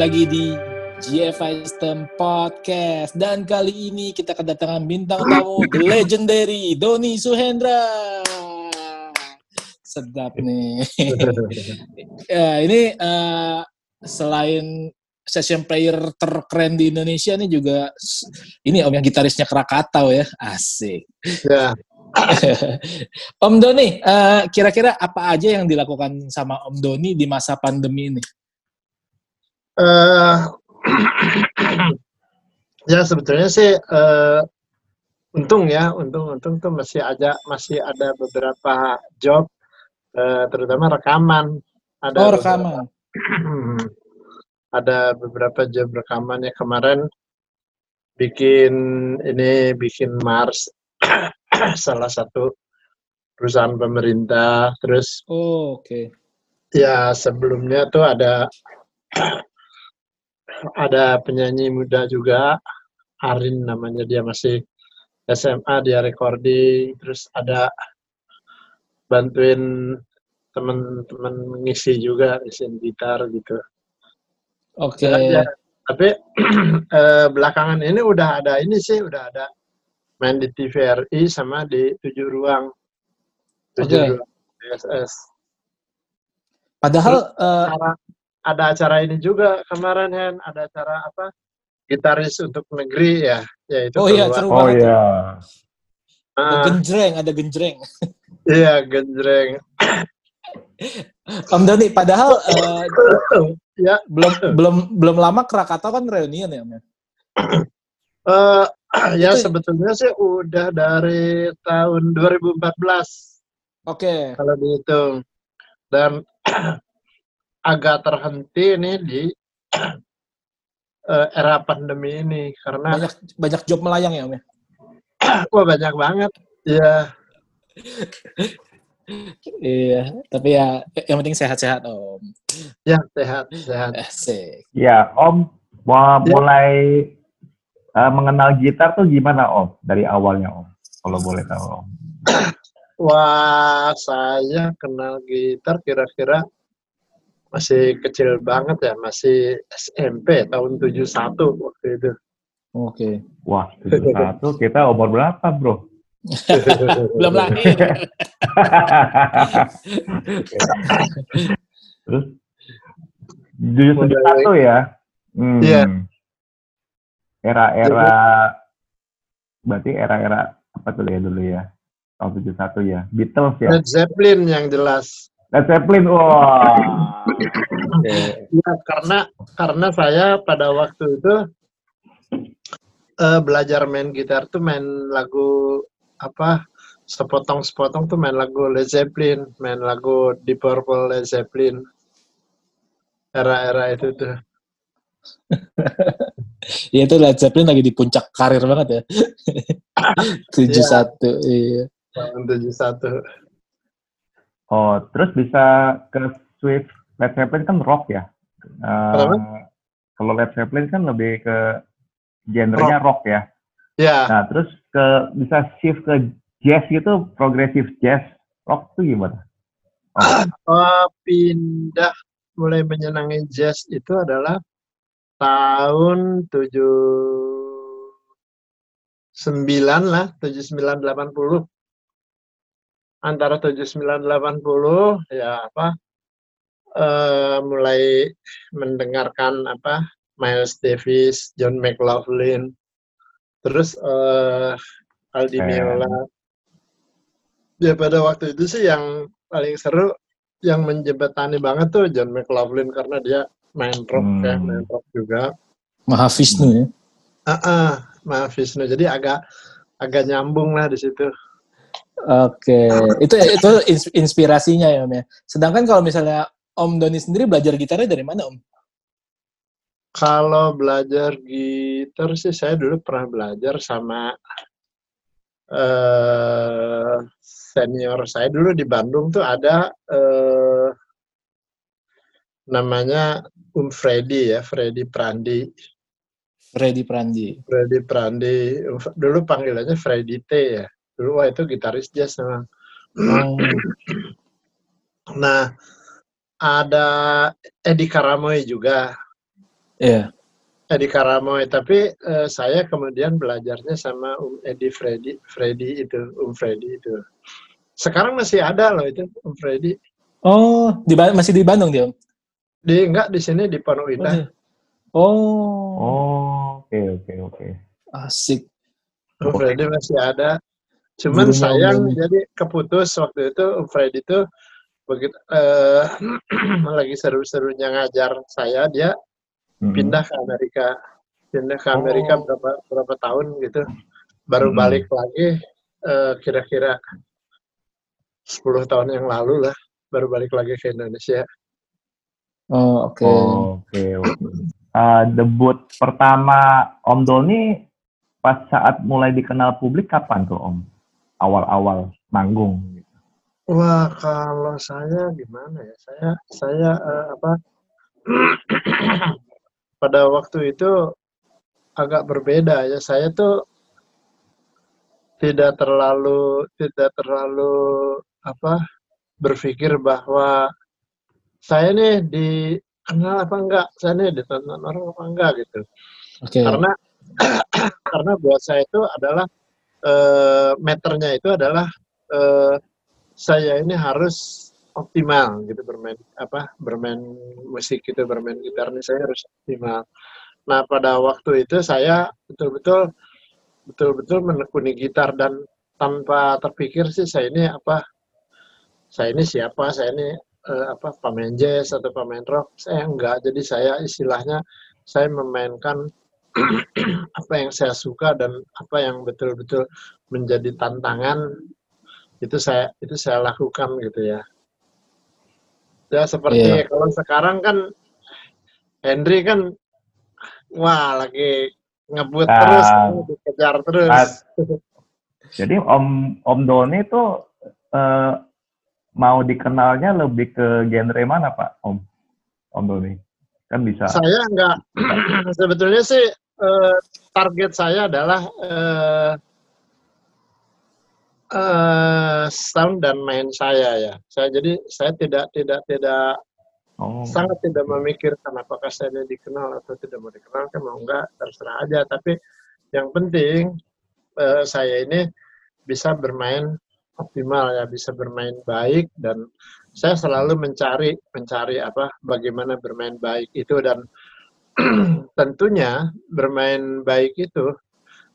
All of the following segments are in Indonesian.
kembali lagi di GFI STEM Podcast dan kali ini kita kedatangan bintang tamu the legendary Doni Suhendra. Sedap nih. ya, ini uh, selain session player terkeren di Indonesia nih juga ini om yang gitarisnya Krakatau ya, asik. Ya. Om Doni, uh, kira-kira apa aja yang dilakukan sama Om Doni di masa pandemi ini? Uh, ya sebetulnya sih uh, untung ya, untung untung tuh masih ada masih ada beberapa job, uh, terutama rekaman. Ada oh rekaman. Beberapa, ada beberapa job rekaman ya kemarin bikin ini bikin Mars salah satu perusahaan pemerintah. Terus, oh, oke. Okay. Ya sebelumnya tuh ada ada penyanyi muda juga, Arin namanya dia masih SMA dia recording. Terus ada bantuin teman-teman mengisi juga ngisi gitar gitu. Oke. Okay. tapi eh, belakangan ini udah ada ini sih udah ada main di TVRI sama di tujuh ruang tujuh okay. ruang DSS. Padahal uh, ada acara ini juga kemarin Hen ada acara apa? Gitaris untuk negeri ya. Yaitu oh iya seru oh iya. Uh, genjreng ada genjreng. Iya genjreng. Om Doni padahal uh, ya. belum belum belum lama Krakatau kan reunian ya Om? Uh, ya sebetulnya sih udah dari tahun 2014. Oke. Okay. Kalau dihitung. Dan agak terhenti nih di uh, era pandemi ini karena banyak banyak job melayang ya Om ya. Wah banyak banget. Iya. iya, tapi ya yang penting sehat-sehat Om. Ya sehat sehat. Asik. Ya Om mau ya. mulai uh, mengenal gitar tuh gimana Om dari awalnya Om? Kalau boleh tahu Om. Wah, saya kenal gitar kira-kira masih kecil banget ya, masih SMP tahun 71 waktu itu. Oke. Okay. Wah, 71 kita umur berapa, Bro? Belum lahir. Terus 71 ya? Hmm. Iya. Yeah era-era berarti era-era apa tuh ya dulu ya tahun tujuh satu ya Beatles ya Led Zeppelin yang jelas Led Zeppelin wah ya karena karena saya pada waktu itu uh, belajar main gitar tuh main lagu apa sepotong-sepotong tuh main lagu Led Zeppelin main lagu Deep Purple Led Zeppelin era-era itu tuh ya itu Led Zeppelin lagi di puncak karir banget ya. 71. iya. Tahun 71. Oh, terus bisa ke Swift Led Zeppelin kan rock ya. Uh, kalau Led Zeppelin kan lebih ke genrenya rock, rock ya. Iya. Nah, terus ke bisa shift ke jazz gitu, progressive jazz, rock itu gimana? Oh. Uh, pindah mulai menyenangi jazz itu adalah tahun tujuh sembilan lah, tujuh sembilan delapan puluh antara tujuh sembilan delapan puluh ya apa uh, mulai mendengarkan apa Miles Davis, John McLaughlin, terus uh, Aldi Meola. Ya pada waktu itu sih yang paling seru yang menjembatani banget tuh John McLaughlin karena dia main rock hmm. ya, main rock juga. Mahavishnu ya. Ah, uh -uh, Mahavishnu. Jadi agak agak nyambung lah di situ. Oke, okay. itu itu inspirasinya ya Om ya. Sedangkan kalau misalnya Om Doni sendiri belajar gitarnya dari mana Om? Kalau belajar gitar sih saya dulu pernah belajar sama uh, senior saya dulu di Bandung tuh ada uh, namanya Um Freddy ya, Freddy Prandi. Freddy Prandi. Freddy Prandi. Dulu panggilannya Freddy T ya. Dulu wah itu gitaris jazz memang. Oh. nah, ada Edi Karamoy juga. Iya. Edi Karamoy, tapi uh, saya kemudian belajarnya sama Um Edi Freddy, Freddy itu, Um Freddy itu. Sekarang masih ada loh itu Um Freddy. Oh, di masih di Bandung dia? Di enggak di sini di Pondok Indah. Oh. Oh, oke oke oke. Asik. Um Freddy masih ada. Cuman sayang jadi keputus waktu itu Um Freddy itu begitu uh, lagi seru-serunya ngajar saya dia hmm. pindah ke Amerika pindah ke Amerika oh. berapa berapa tahun gitu baru hmm. balik lagi uh, kira-kira 10 tahun yang lalu lah baru balik lagi ke Indonesia oh oke okay. oh, oke okay, okay. uh, debut pertama Om Doni pas saat mulai dikenal publik kapan tuh Om awal-awal manggung Wah, kalau saya gimana ya? Saya saya uh, apa? pada waktu itu agak berbeda ya. Saya tuh tidak terlalu tidak terlalu apa berpikir bahwa saya nih dikenal apa enggak, saya nih ditonton orang apa enggak gitu. Okay. Karena karena buat saya itu adalah uh, meternya itu adalah uh, saya ini harus optimal gitu bermain apa bermain musik gitu bermain gitar ini saya harus optimal. Nah pada waktu itu saya betul-betul betul-betul menekuni gitar dan tanpa terpikir sih saya ini apa saya ini siapa saya ini uh, apa pemain jazz atau pemain rock saya enggak jadi saya istilahnya saya memainkan apa yang saya suka dan apa yang betul-betul menjadi tantangan itu saya itu saya lakukan gitu ya. Ya seperti yeah. kalau sekarang kan Henry kan wah lagi ngebut uh, terus dikejar terus. Uh, jadi Om Om Doni itu uh, mau dikenalnya lebih ke genre mana Pak? Om Om Doni kan bisa saya enggak sebetulnya sih uh, target saya adalah uh, uh, sound dan main saya ya. Saya jadi saya tidak tidak tidak oh. sangat tidak memikirkan apakah saya dikenal atau tidak mau dikenal kan mau enggak terserah aja. Tapi yang penting uh, saya ini bisa bermain optimal ya, bisa bermain baik dan saya selalu mencari mencari apa bagaimana bermain baik itu dan tentunya bermain baik itu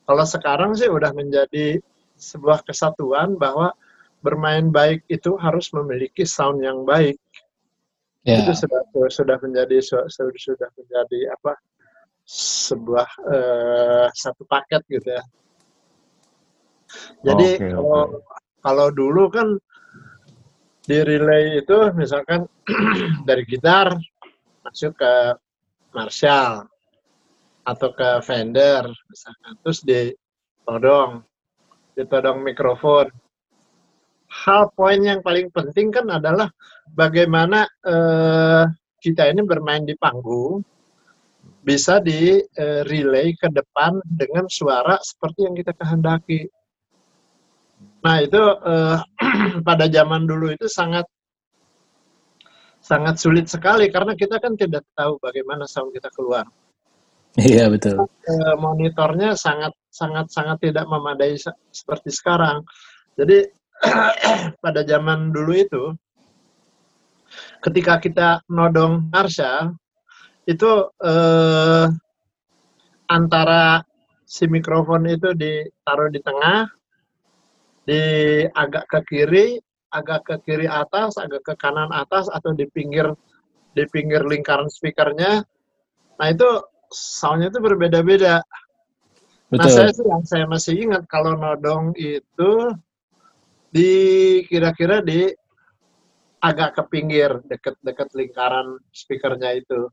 kalau sekarang sih udah menjadi sebuah kesatuan bahwa bermain baik itu harus memiliki sound yang baik. Yeah. Itu sudah sudah menjadi sudah menjadi apa sebuah uh, satu paket gitu ya. Jadi okay, kalau okay. kalau dulu kan di relay itu misalkan dari gitar masuk ke Marshall atau ke Fender misalkan terus di todong mikrofon. Hal poin yang paling penting kan adalah bagaimana eh, kita ini bermain di panggung bisa di eh, relay ke depan dengan suara seperti yang kita kehendaki. Nah itu eh, pada zaman dulu itu sangat sangat sulit sekali karena kita kan tidak tahu bagaimana sound kita keluar. Iya betul. Eh, monitornya sangat sangat sangat tidak memadai seperti sekarang. Jadi pada zaman dulu itu ketika kita nodong Marsha itu eh, antara si mikrofon itu ditaruh di tengah, di agak ke kiri, agak ke kiri atas, agak ke kanan atas atau di pinggir di pinggir lingkaran speakernya. Nah itu soundnya itu berbeda-beda. Nah, saya sih yang saya masih ingat kalau nodong itu di kira-kira di agak ke pinggir, dekat-dekat lingkaran speakernya itu.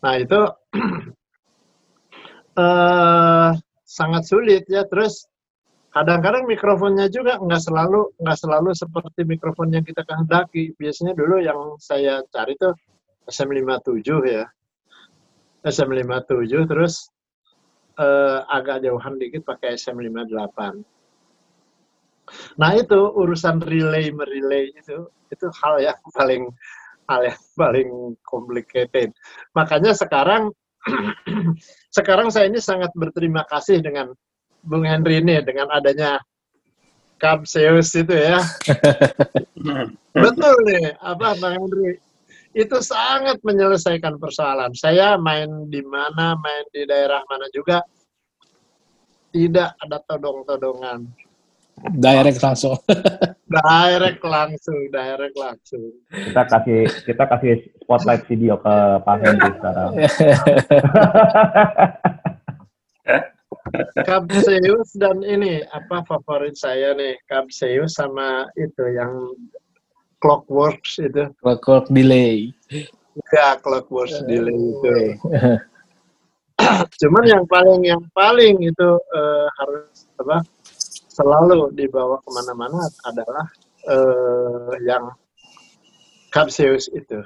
Nah, itu uh, sangat sulit ya. Terus kadang-kadang mikrofonnya juga nggak selalu nggak selalu seperti mikrofon yang kita kehendaki. Biasanya dulu yang saya cari tuh SM57 ya. SM57 terus uh, agak jauhan dikit pakai SM58. Nah itu urusan relay merelay itu itu hal yang paling hal yang paling complicated. Makanya sekarang sekarang saya ini sangat berterima kasih dengan Bung Henry ini dengan adanya Zeus itu ya. Betul nih, apa Bang Henry? Itu sangat menyelesaikan persoalan. Saya main di mana, main di daerah mana juga, tidak ada todong-todongan. Direct langsung. direct langsung, direct langsung. Kita kasih kita kasih spotlight video ke Pak Henry sekarang. Kapseus dan ini apa favorit saya nih Kapseus sama itu yang Clockworks itu. Clockwork Delay. Ya Clockworks Delay itu. Cuman yang paling yang paling itu uh, harus apa selalu dibawa ke mana-mana adalah uh, yang Kapseus itu.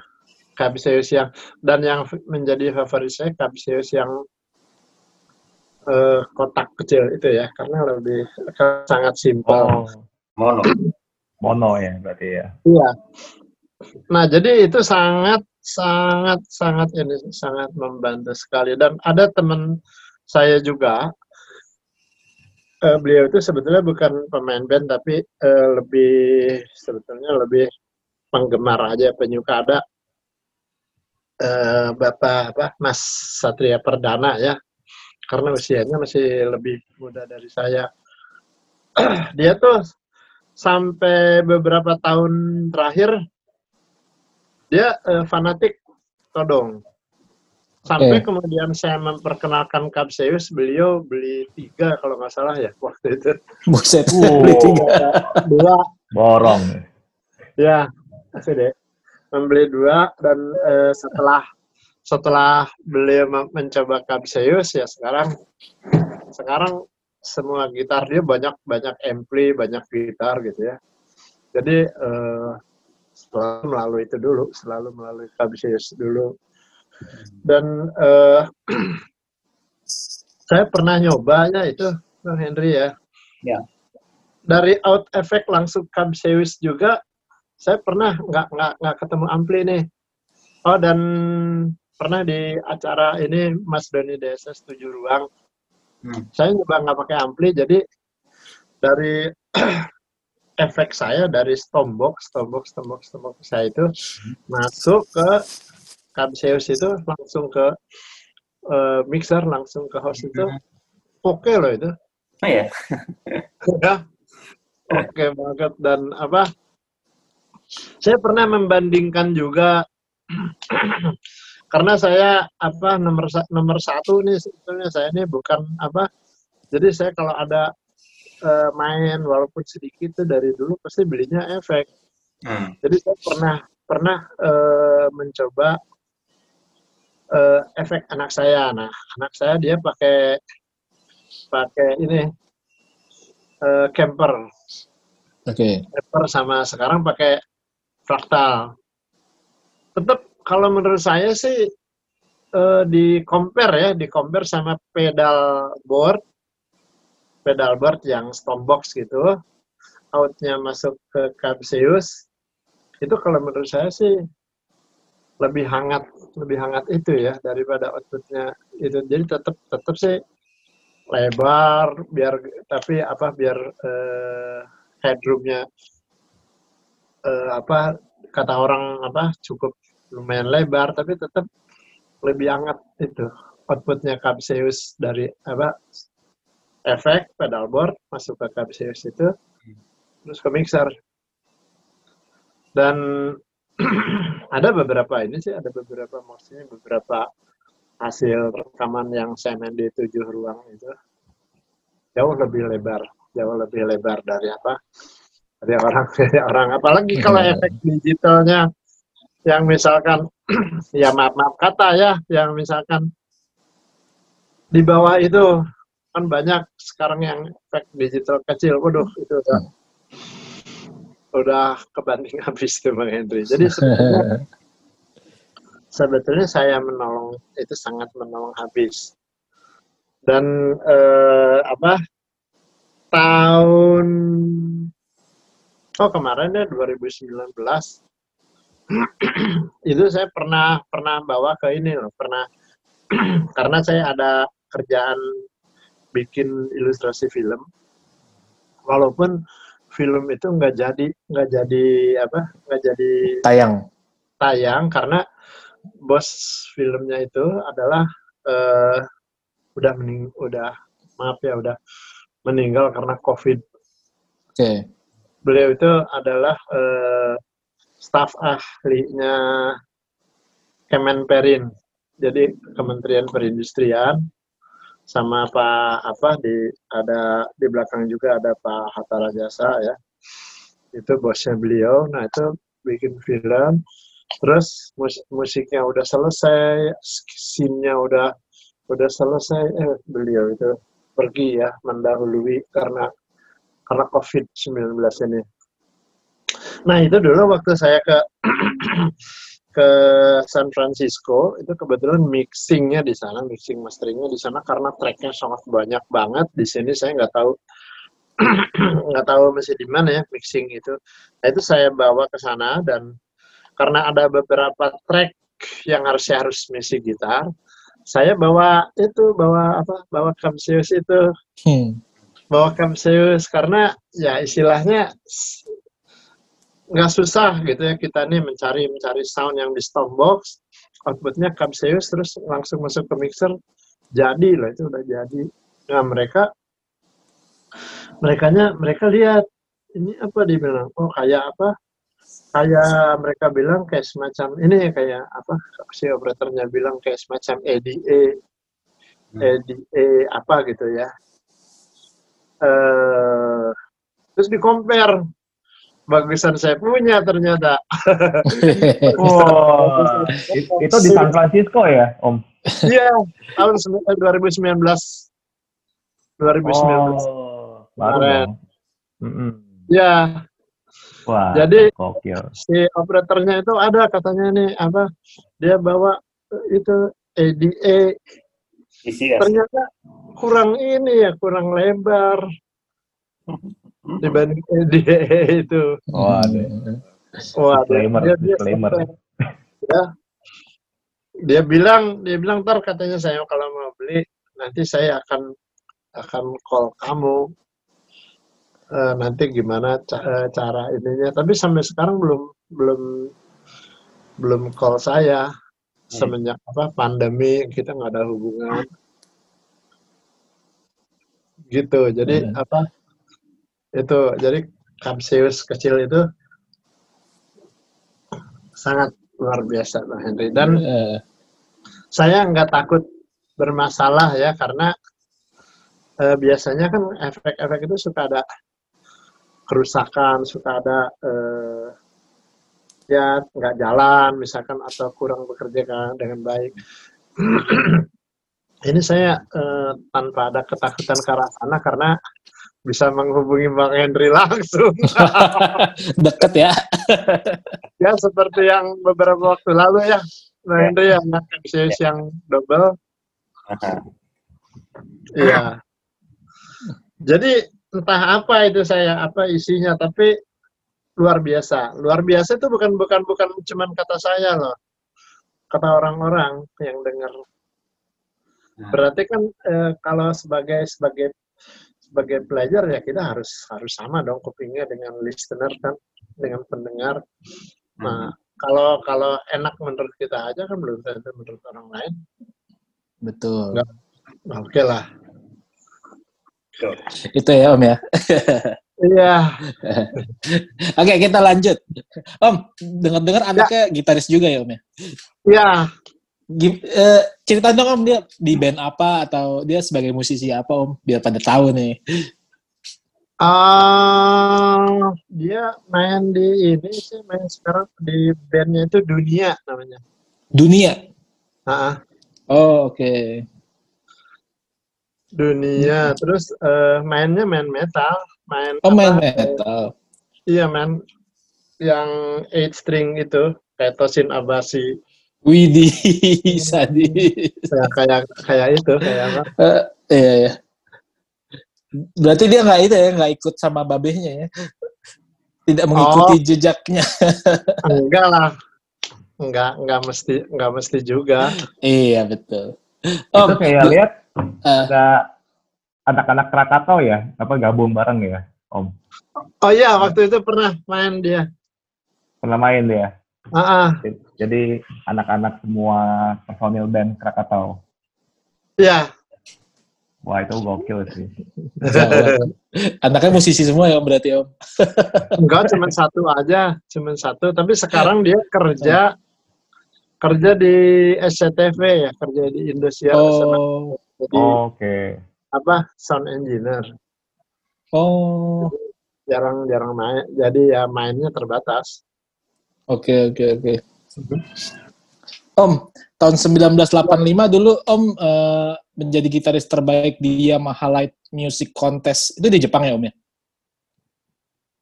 Kapseus yang dan yang menjadi favorit saya Kapseus yang uh, kotak kecil itu ya karena lebih sangat simpel. Oh, mono. mono ya berarti ya. Iya. Nah, jadi itu sangat sangat sangat ini sangat membantu sekali dan ada teman saya juga uh, beliau itu sebetulnya bukan pemain band tapi uh, lebih sebetulnya lebih penggemar aja penyuka ada uh, Bapak apa Mas Satria Perdana ya karena usianya masih lebih muda dari saya. Dia tuh sampai beberapa tahun terakhir dia uh, fanatik todong. Sampai okay. kemudian saya memperkenalkan Kapseus, beliau beli tiga kalau nggak salah ya waktu itu. Buset, oh. beli tiga. Dua. Borong. Ya, kasih deh. Membeli dua dan uh, setelah setelah beliau mencoba Capseus ya sekarang sekarang semua gitar dia banyak banyak ampli banyak gitar gitu ya. Jadi uh, selalu melalui itu dulu selalu melalui Capseus dulu. Dan uh, saya pernah nyoba ya itu Bang Henry ya. Ya. Dari out effect langsung Capseus juga saya pernah nggak nggak nggak ketemu ampli nih. Oh dan pernah di acara ini Mas Doni DSS tujuh ruang. Hmm. Saya juga nggak pakai ampli, jadi dari efek saya dari stombox, stombox, stombox, stombox saya itu hmm. masuk ke Camseus itu langsung ke uh, mixer, langsung ke host itu hmm. oke okay loh itu. Oh ya. ya. Oke okay banget dan apa? Saya pernah membandingkan juga karena saya apa nomor nomor satu nih sebetulnya saya ini bukan apa jadi saya kalau ada uh, main walaupun sedikit itu dari dulu pasti belinya efek hmm. jadi saya pernah pernah uh, mencoba uh, efek anak saya nah anak saya dia pakai pakai ini uh, camper oke okay. camper sama sekarang pakai fraktal tetap kalau menurut saya sih uh, di compare ya, di compare sama pedal board, pedal board yang box gitu, outnya masuk ke Capseus, itu kalau menurut saya sih lebih hangat, lebih hangat itu ya daripada outputnya itu. Jadi tetap tetap sih lebar, biar tapi apa biar uh, headroomnya uh, apa kata orang apa cukup lumayan lebar tapi tetap lebih hangat itu outputnya Capseus dari apa efek pedalboard masuk ke Capseus itu terus ke mixer. Dan ada beberapa ini sih ada beberapa maksudnya beberapa hasil rekaman yang saya main di tujuh ruang itu. Jauh lebih lebar jauh lebih lebar dari apa dari orang dari orang. Apalagi kalau iya. efek digitalnya yang misalkan ya maaf maaf kata ya yang misalkan di bawah itu kan banyak sekarang yang efek digital kecil. Waduh itu udah udah kebanding habis tuh bang Henry jadi sebetulnya sebetulnya saya menolong itu sangat menolong habis. Dan eh, apa tahun oh kemarin ya 2019 itu saya pernah pernah bawa ke ini loh, pernah karena saya ada kerjaan bikin ilustrasi film. Walaupun film itu nggak jadi nggak jadi apa nggak jadi tayang tayang karena bos filmnya itu adalah uh, udah mening udah maaf ya udah meninggal karena covid. Oke. Okay. Beliau itu adalah uh, staf ahlinya Kemenperin, jadi Kementerian Perindustrian sama Pak apa di ada di belakang juga ada Pak Hatta Rajasa ya. Itu bosnya beliau. Nah itu bikin film. Terus mus musiknya udah selesai scene-nya udah udah selesai. Eh beliau itu pergi ya mendahului karena karena COVID-19 ini. Nah itu dulu waktu saya ke ke San Francisco itu kebetulan mixingnya di sana mixing masteringnya di sana karena tracknya sangat banyak banget. Di sini saya nggak tahu nggak tahu masih di mana ya mixing itu. Nah itu saya bawa ke sana dan karena ada beberapa track yang harus saya harus misi gitar saya bawa itu bawa apa bawa Camseus itu. Hmm. bawa Camseus karena ya istilahnya nggak susah gitu ya kita nih mencari mencari sound yang di box outputnya Camseus terus langsung masuk ke mixer jadi lah itu udah jadi. Nah mereka mereka mereka lihat ini apa dibilang oh kayak apa? Kayak mereka bilang kayak semacam ini ya kayak apa? Si operatornya bilang kayak semacam EDA hmm. EDA apa gitu ya. Uh, terus di compare bagusan saya punya ternyata. wow, itu di San Francisco ya, Om? Iya, tahun 2019. 2019. Oh, baru Mm -mm. Ya. Wah, jadi gokil. si operatornya itu ada katanya nih apa? Dia bawa itu ADA. Ternyata kurang ini ya, kurang lebar dibanding dia itu. Oh, ada. Wah, disclaimer, dia, disclaimer. ya. Dia bilang, dia bilang ntar katanya saya kalau mau beli nanti saya akan akan call kamu uh, nanti gimana ca cara ininya. Tapi sampai sekarang belum belum belum call saya hmm. semenjak apa pandemi kita nggak ada hubungan gitu jadi hmm. apa itu jadi Capsius kecil itu sangat luar biasa Bang Henry dan uh. saya nggak takut bermasalah ya karena uh, biasanya kan efek-efek itu suka ada kerusakan suka ada uh, ya nggak jalan misalkan atau kurang bekerja kan dengan baik ini saya uh, tanpa ada ketakutan ke arah sana karena bisa menghubungi Bang Henry langsung. Deket ya. ya seperti yang beberapa waktu lalu ya, Bang Henry yang bisnis yang double. Iya. Jadi entah apa itu saya apa isinya tapi luar biasa. Luar biasa itu bukan bukan bukan cuman kata saya loh. Kata orang-orang yang dengar. Nah. Berarti kan eh, kalau sebagai sebagai sebagai pelajar ya kita harus harus sama dong kupingnya dengan listener kan dengan pendengar. Nah hmm. kalau kalau enak menurut kita aja kan belum tentu menurut orang lain. Betul. Nah, oke okay lah. Itu ya Om ya. Iya. Oke kita lanjut. Om, dengar-dengar anaknya ya. gitaris juga ya Om ya? Iya. Gim, uh, cerita dong om dia di band apa atau dia sebagai musisi apa om biar pada tahu nih. Uh, dia main di ini sih main sekarang di bandnya itu Dunia namanya. Dunia. Uh Oh oke. Okay. Dunia terus uh, mainnya main metal main. Oh apa, main metal. Iya main yang eight string itu kayak Tosin Abasi. Widih, Sadi. Ya, kayak kayak itu, kayak apa? Uh, iya, iya. Berarti dia nggak itu ya, nggak ikut sama babehnya ya? Tidak mengikuti oh, jejaknya. enggak lah. nggak nggak mesti nggak mesti juga. iya betul. Itu kayak lihat eh, ada anak-anak Krakatau ya, apa gabung bareng ya, Om? Oh iya, waktu itu pernah main dia. Pernah main dia. Ah, ah. Jadi anak-anak semua personil band Krakatau. Iya, Wah itu gokil sih. anaknya musisi semua ya berarti Om. enggak cuma satu aja, cuma satu. Tapi sekarang dia kerja kerja di SCTV ya, kerja di Indosiar. sana. Oh, Jadi Oke. apa sound engineer. oh, Jarang-jarang main. Jadi ya mainnya terbatas. Oke oke oke. Om, tahun 1985 dulu Om eh, menjadi gitaris terbaik di Yamaha Light Music Contest. Itu di Jepang ya Om ya?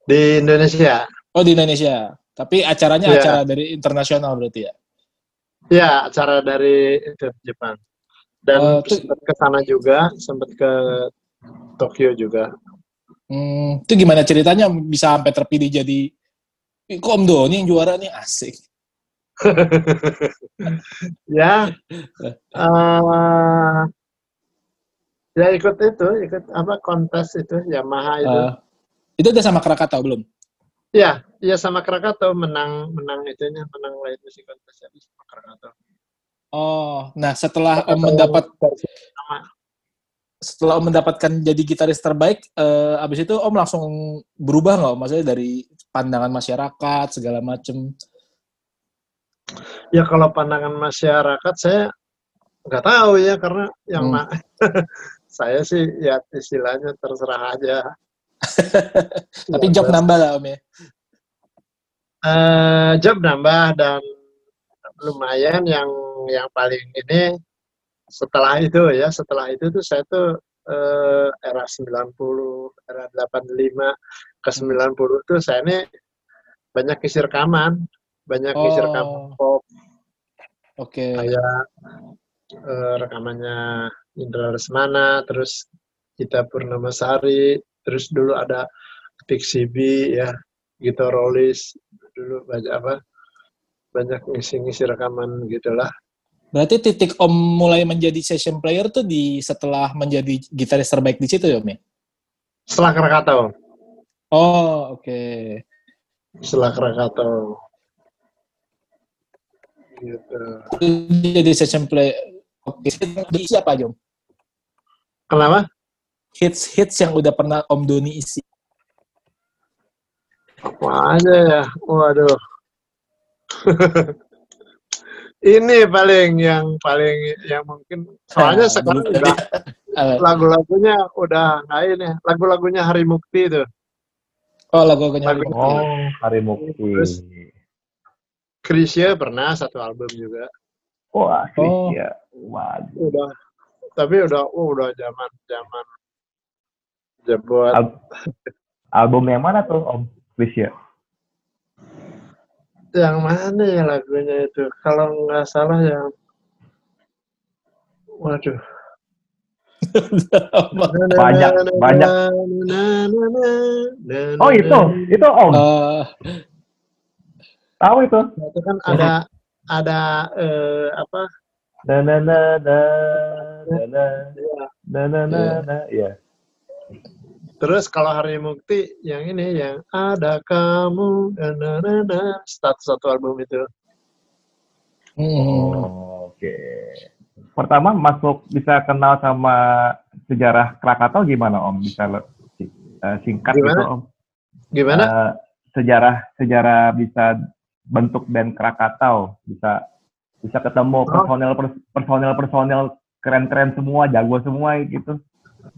Di Indonesia. Oh di Indonesia. Tapi acaranya Iya. acara dari internasional berarti ya? Ya, acara dari itu Jepang. Dan Oh, itu- sempat ke sana juga, sempat ke Tokyo juga. Hmm, itu gimana ceritanya bisa sampai terpilih jadi "Ih, kok Om Doni yang juara nih asik. ya, eh ya ikut itu, ikut apa kontes itu Yamaha itu. Eh, itu udah sama Krakatau belum? Ya, iya sama Krakatau menang menang itunya, menang light music contest ya sama Krakatau. Oh, nah setelah Om Krakatau mendapat versi pertama. Setelah Om mendapatkan jadi gitaris terbaik, eh, abis itu Om langsung berubah nggak? Maksudnya dari pandangan masyarakat segala macem. Ya kalau pandangan masyarakat saya nggak tahu ya karena yang Hmm. saya sih ya istilahnya terserah aja. Tapi Ya, job nambah lah Om ya. eh, job nambah dan lumayan yang yang paling ini setelah itu ya setelah itu tuh saya tuh eh, era 90 era 85 ke 90 tuh saya ini banyak isi rekaman banyak isi rekaman Oh. pop Oke. kayak eh, rekamannya Indra Lesmana, terus kita Purnama Sari, terus dulu ada Pixibi ya, Gito Rolis, dulu banyak apa, banyak ngisi-ngisi rekaman gitulah. Berarti titik Om mulai menjadi session player tuh di setelah menjadi gitaris terbaik di situ ya Om ya? Setelah Krakatau, Oh, oke. setelah Krakatau. Gitu. Jadi session player. Oke. Di siapa Om? Kenapa? Hits-hits yang udah pernah Om Doni isi. Apa aja ya? Waduh. Ini paling yang paling yang mungkin soalnya Nah, sekarang udah lagu-lagunya udah nggak ini lagu-lagunya Hari Mukti itu oh, lagu-lagunya. Lagu- Oh, Hari Mukti. Terus- Krisya pernah satu album juga Wah, Oh. ya. Waduh. udah tapi udah oh, udah zaman zaman buat Al- album yang mana tuh, Om? Please ya. Yang mana ya lagunya itu kalau nggak salah yang waduh Banyak, banyak. Oh, itu. Itu, Om. Eh, Tahu itu. itu kan ada ada eh, apa Na na na na na na ya. na na na na. Terus kalau Hari Mukti yang ini yang ada kamu na na na status satu album itu. hmm. Oh, Oke. Pertama masuk bisa kenal sama sejarah Krakatau gimana Om? Bisa eh, singkat Gimana? gitu Om? Gimana? Eh, sejarah sejarah bisa bentuk band Krakatau bisa bisa ketemu Oh. personel personel personel keren-keren semua jago semua gitu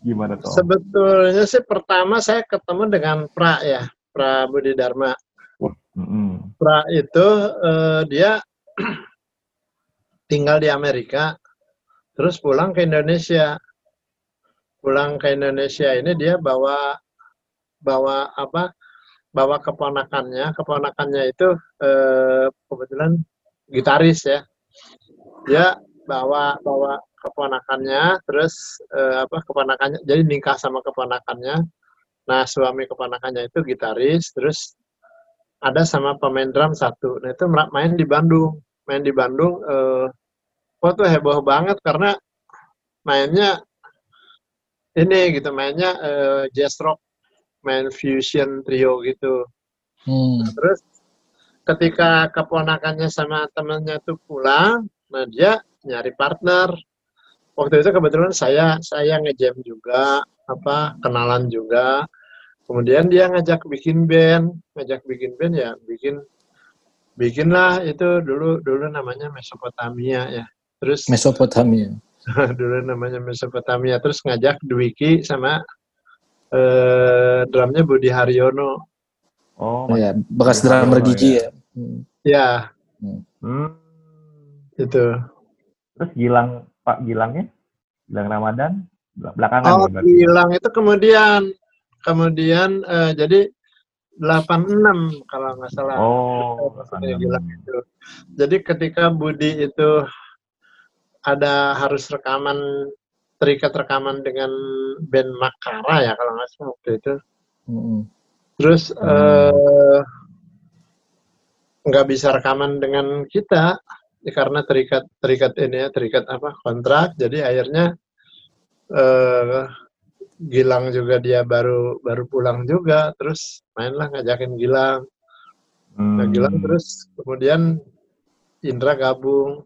gimana tuh? Sebetulnya sih pertama saya ketemu dengan Pra ya, Pra Budi Dharma. Mm-mm. Pra itu eh, dia tinggal di Amerika, terus pulang ke Indonesia. Pulang ke Indonesia ini dia bawa bawa apa? Bawa keponakannya, keponakannya itu eh, kebetulan gitaris ya. Dia bawa bawa keponakannya, terus eh, apa keponakannya, jadi nikah sama keponakannya. Nah suami keponakannya itu gitaris, terus ada sama pemain drum satu. Nah itu main di Bandung. main di Bandung eh uh, tuh heboh banget karena mainnya ini gitu mainnya uh, jazz rock main fusion trio gitu hmm. terus ketika keponakannya sama temennya tuh pulang nah dia nyari partner waktu itu kebetulan saya saya ngejam juga apa kenalan juga. Kemudian dia ngajak bikin band ngajak bikin band ya bikin bikinlah itu dulu dulu namanya Mesopotamia ya. Terus Mesopotamia. dulu namanya Mesopotamia. Terus ngajak Dwiki sama eh, drumnya Budi Haryono. Oh ya bekas drummer Gigi ya? Hmm. ya. Hmm. hmm. itu. Terus Gilang Pak Gilangnya Gilang Ramadan belakangan oh ya, Gilang itu kemudian kemudian uh, jadi 86 kalau nggak salah. Oh, itu. Jadi ketika Budi itu ada harus rekaman terikat rekaman dengan band Makara ya kalau nggak salah waktu itu. Hmm. Terus hmm. nggak uh, bisa rekaman dengan kita ya, karena terikat terikat ini ya terikat apa kontrak. Jadi akhirnya uh, Gilang juga dia baru baru pulang juga terus mainlah ngajakin Gilang hmm. nah, Gilang terus kemudian Indra gabung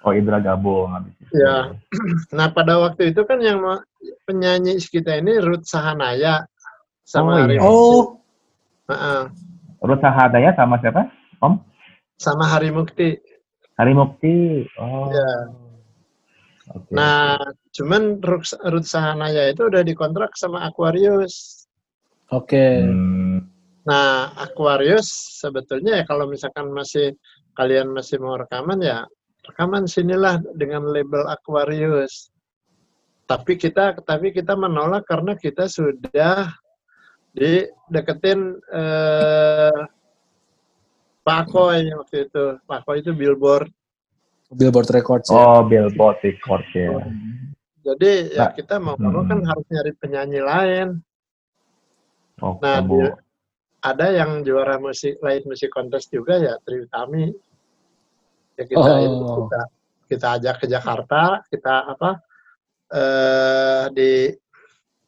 oh Indra gabung ya nah pada waktu itu kan yang penyanyi kita ini Ruth Sahanaya sama oh, iya. oh. Uh-uh. Ruth Sahanaya sama siapa Om sama Hari Mukti Hari Mukti oh ya Okay. Nah, cuman Ruth Sahanaya itu udah dikontrak sama Aquarius. Oke. Okay. Hmm. Nah, Aquarius sebetulnya ya kalau misalkan masih kalian masih mau rekaman ya rekaman sinilah dengan label Aquarius. Tapi kita tapi kita menolak karena kita sudah dideketin eh, Pak Koy waktu itu. Pak Koy itu billboard Billboard Records. Ya? Oh, Billboard Records ya. Jadi ya nah, kita mau mau kan hmm. harus nyari penyanyi lain. Oh, nah, dia, ada yang juara musik lain musik kontes juga ya Tri Utami. Ya kita oh. kita kita ajak ke Jakarta, kita apa eh di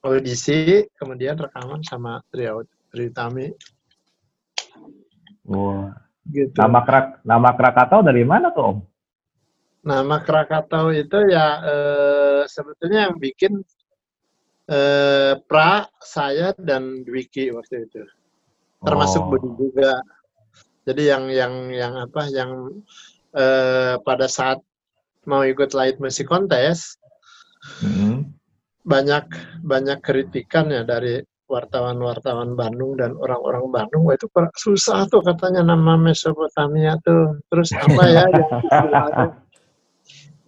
audisi, kemudian rekaman sama Tri, Tri Utami. Wah. Wow. Gitu. Nama Krak nama Krakatau dari mana tuh Om? Nama Krakatau itu ya eh, sebetulnya yang bikin eh, Pra, saya dan Dwiki waktu itu. Termasuk oh. Budi juga. Jadi yang yang yang apa yang eh, pada saat mau ikut Light Music Contest mm-hmm. banyak banyak kritikan ya dari wartawan-wartawan Bandung dan orang-orang Bandung Wah, itu susah tuh katanya nama Mesopotamia tuh terus apa ya yang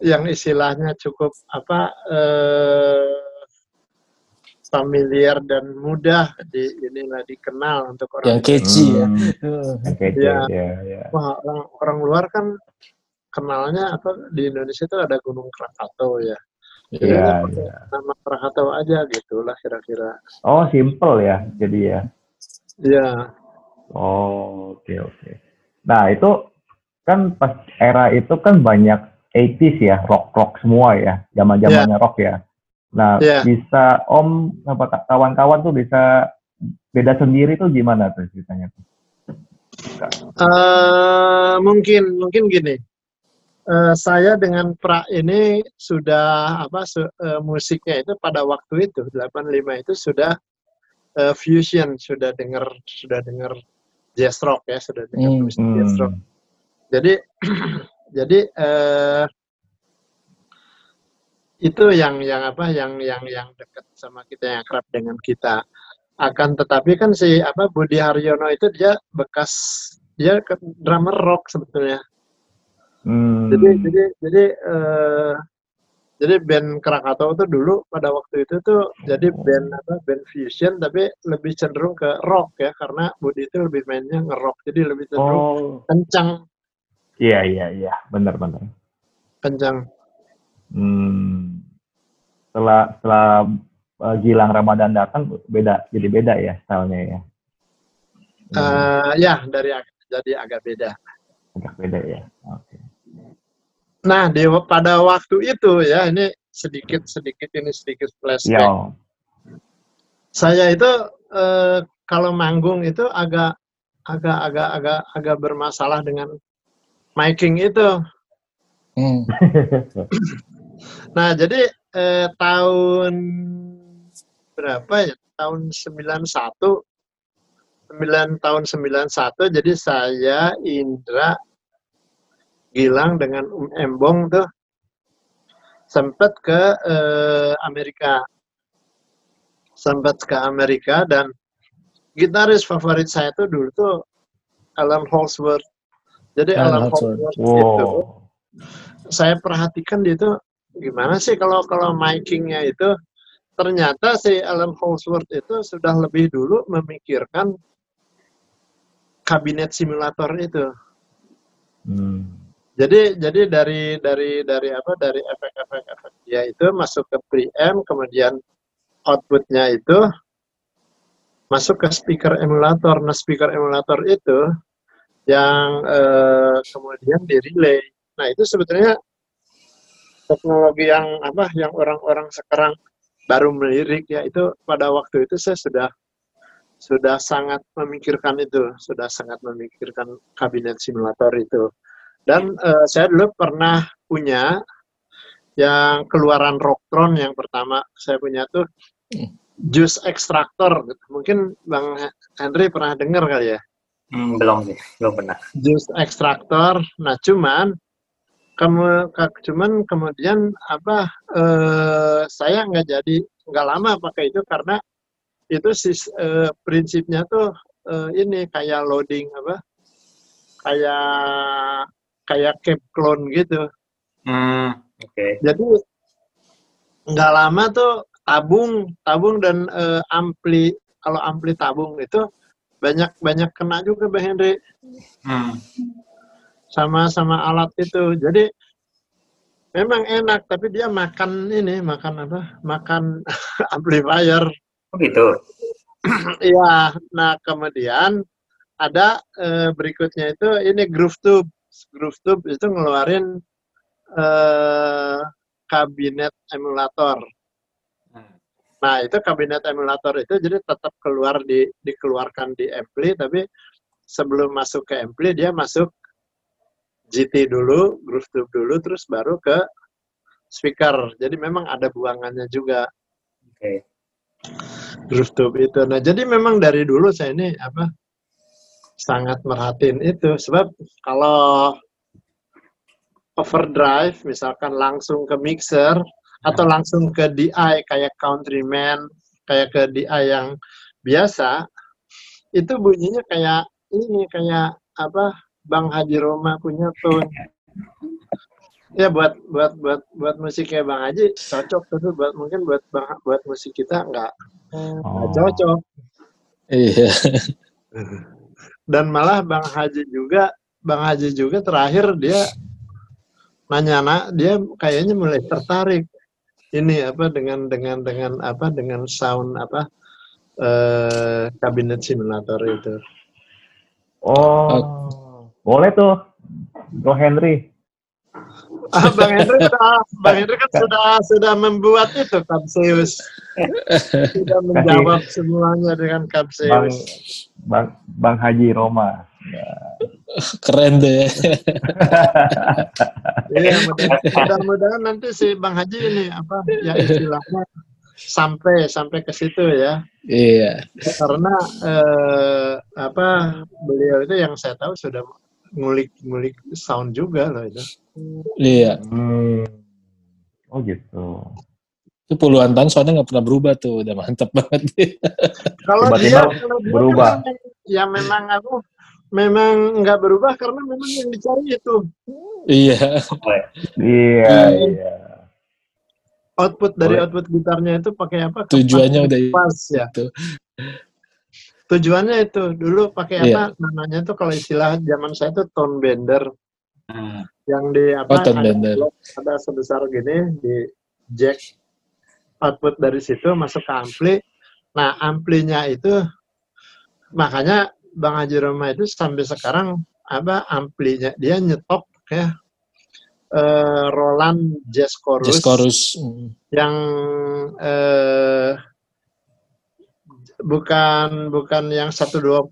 yang istilahnya cukup apa eh, familiar dan mudah di inilah dikenal untuk orang yang kece ya. Hmm. ya. ya, ya. Wah, orang, orang luar kan kenalnya apa di Indonesia itu ada Gunung Krakatau ya. Jadi ya, nama Krakatau aja gitulah kira-kira. Oh, simple ya. Jadi ya. Iya. Oh, oke okay, oke. Okay. Nah, itu kan pas era itu kan banyak 80s ya, rock-rock semua ya, zaman-zamannya yeah. rock ya. Nah, yeah. bisa Om kawan-kawan tuh bisa beda sendiri tuh gimana tuh ceritanya tuh? Uh, mungkin mungkin gini. Uh, saya dengan pra ini sudah apa su, uh, musiknya itu pada waktu itu 85 itu sudah uh, fusion, sudah dengar sudah dengar jazz rock ya, sudah dengar hmm. musik jazz rock. Hmm. Jadi Jadi eh, itu yang yang apa yang yang yang dekat sama kita yang kerap dengan kita. Akan tetapi kan si apa Budi Haryono itu dia bekas dia drummer rock sebetulnya. Hmm. Jadi jadi jadi eh, jadi band Krakatau itu dulu pada waktu itu tuh jadi band apa band fusion tapi lebih cenderung ke rock ya karena Budi itu lebih mainnya ngerok jadi lebih cenderung oh. kencang Iya iya iya, benar benar. Kencang. Hmm. Setelah setelah uh, Gilang Ramadan datang beda jadi beda ya stylenya ya. Hmm. Uh, ya dari jadi agak beda. Agak beda ya. Oke. Okay. Nah, di pada waktu itu ya ini sedikit sedikit ini sedikit flashback. Ya. Saya itu eh, kalau manggung itu agak agak agak agak agak bermasalah dengan miking itu. Hmm. nah, jadi eh, tahun berapa ya? Tahun 91 9 tahun 91 jadi saya Indra Gilang dengan Um Embong tuh sempat ke eh, Amerika sempat ke Amerika dan gitaris favorit saya tuh dulu tuh Alan Holdsworth jadi Alan, Alan Holdsworth wow. itu saya perhatikan dia tuh gimana sih kalau kalau mikingnya itu ternyata si Alan Holdsworth itu sudah lebih dulu memikirkan kabinet simulator itu. Hmm. Jadi jadi dari dari dari apa dari efek-efek efek dia itu masuk ke preamp kemudian outputnya itu masuk ke speaker emulator. Nah speaker emulator itu yang eh, kemudian di relay. Nah itu sebetulnya teknologi yang apa yang orang-orang sekarang baru melirik ya itu pada waktu itu saya sudah sudah sangat memikirkan itu, sudah sangat memikirkan kabinet simulator itu. Dan uh, saya dulu pernah punya yang keluaran Rocktron yang pertama saya punya tuh Juice Extractor. Mungkin Bang Henry pernah dengar kali ya? Hmm, belum sih, belum pernah. Juice Extractor. Nah, cuman kamu cuman kemudian apa eh, saya nggak jadi nggak lama pakai itu karena itu sis, eh, prinsipnya tuh eh, ini kayak loading apa kayak kayak cap clone gitu. Hmm, Oke. Okay. Jadi nggak lama tuh tabung tabung dan uh, ampli kalau ampli tabung itu banyak banyak kena juga Bang Henry. Hmm. Sama sama alat itu. Jadi memang enak tapi dia makan ini makan apa? Makan amplifier. Oh gitu. Iya. nah kemudian ada uh, berikutnya itu ini groove tube Groove Tube itu ngeluarin uh, kabinet emulator. Hmm. Nah, itu kabinet emulator itu jadi tetap keluar di dikeluarkan di ampli tapi sebelum masuk ke ampli dia masuk GT dulu, Groove Tube dulu terus baru ke speaker. Jadi memang ada buangannya juga. Oke. Okay. Groove Tube itu. Nah, jadi memang dari dulu saya ini apa sangat merhatiin itu. Sebab kalau overdrive misalkan langsung ke mixer atau langsung ke DI kayak countryman kayak ke DI yang biasa itu bunyinya kayak ini kayak apa Bang Haji Roma punya tone ya buat buat buat buat musik kayak Bang Haji cocok tapi buat mungkin buat bang, buat musik kita nggak oh. cocok. Iya dan malah Bang Haji juga Bang Haji juga terakhir dia nanya nak dia kayaknya mulai tertarik ini apa dengan dengan dengan apa dengan sound apa eh, kabinet simulator itu. Oh, boleh tuh, Go Henry. Ah, Bang Hendri sudah, Bang Hendri kan sudah sudah membuat itu Kapseus. sudah menjawab semuanya dengan Kapseus. Bang, Bang, Bang Haji Roma. Ya. Keren deh. Iya, mudah-mudahan nanti si Bang Haji ini apa ya istilahnya sampai sampai ke situ ya. Iya. Karena eh, apa beliau itu yang saya tahu sudah ngulik-ngulik sound juga loh itu. Iya. Hmm. Oh gitu. Itu puluhan tahun soalnya nggak pernah berubah tuh, udah mantep banget. kalau dia, kalau dia berubah. Kan, ya memang aku memang nggak berubah karena memang yang dicari itu. Iya. Iya. Iya. Output dari output gitarnya itu pakai apa? Tujuannya udah pas ya. Itu tujuannya itu dulu pakai yeah. apa namanya itu kalau istilah zaman saya itu tone bender hmm. yang di apa oh, tone ada, bender. ada sebesar gini di jack output dari situ masuk ke ampli nah amplinya itu makanya bang Haji Roma itu sampai sekarang apa amplinya dia nyetop ya uh, Roland Jazz Chorus, Jazz Chorus. Mm. yang uh, bukan bukan yang 120,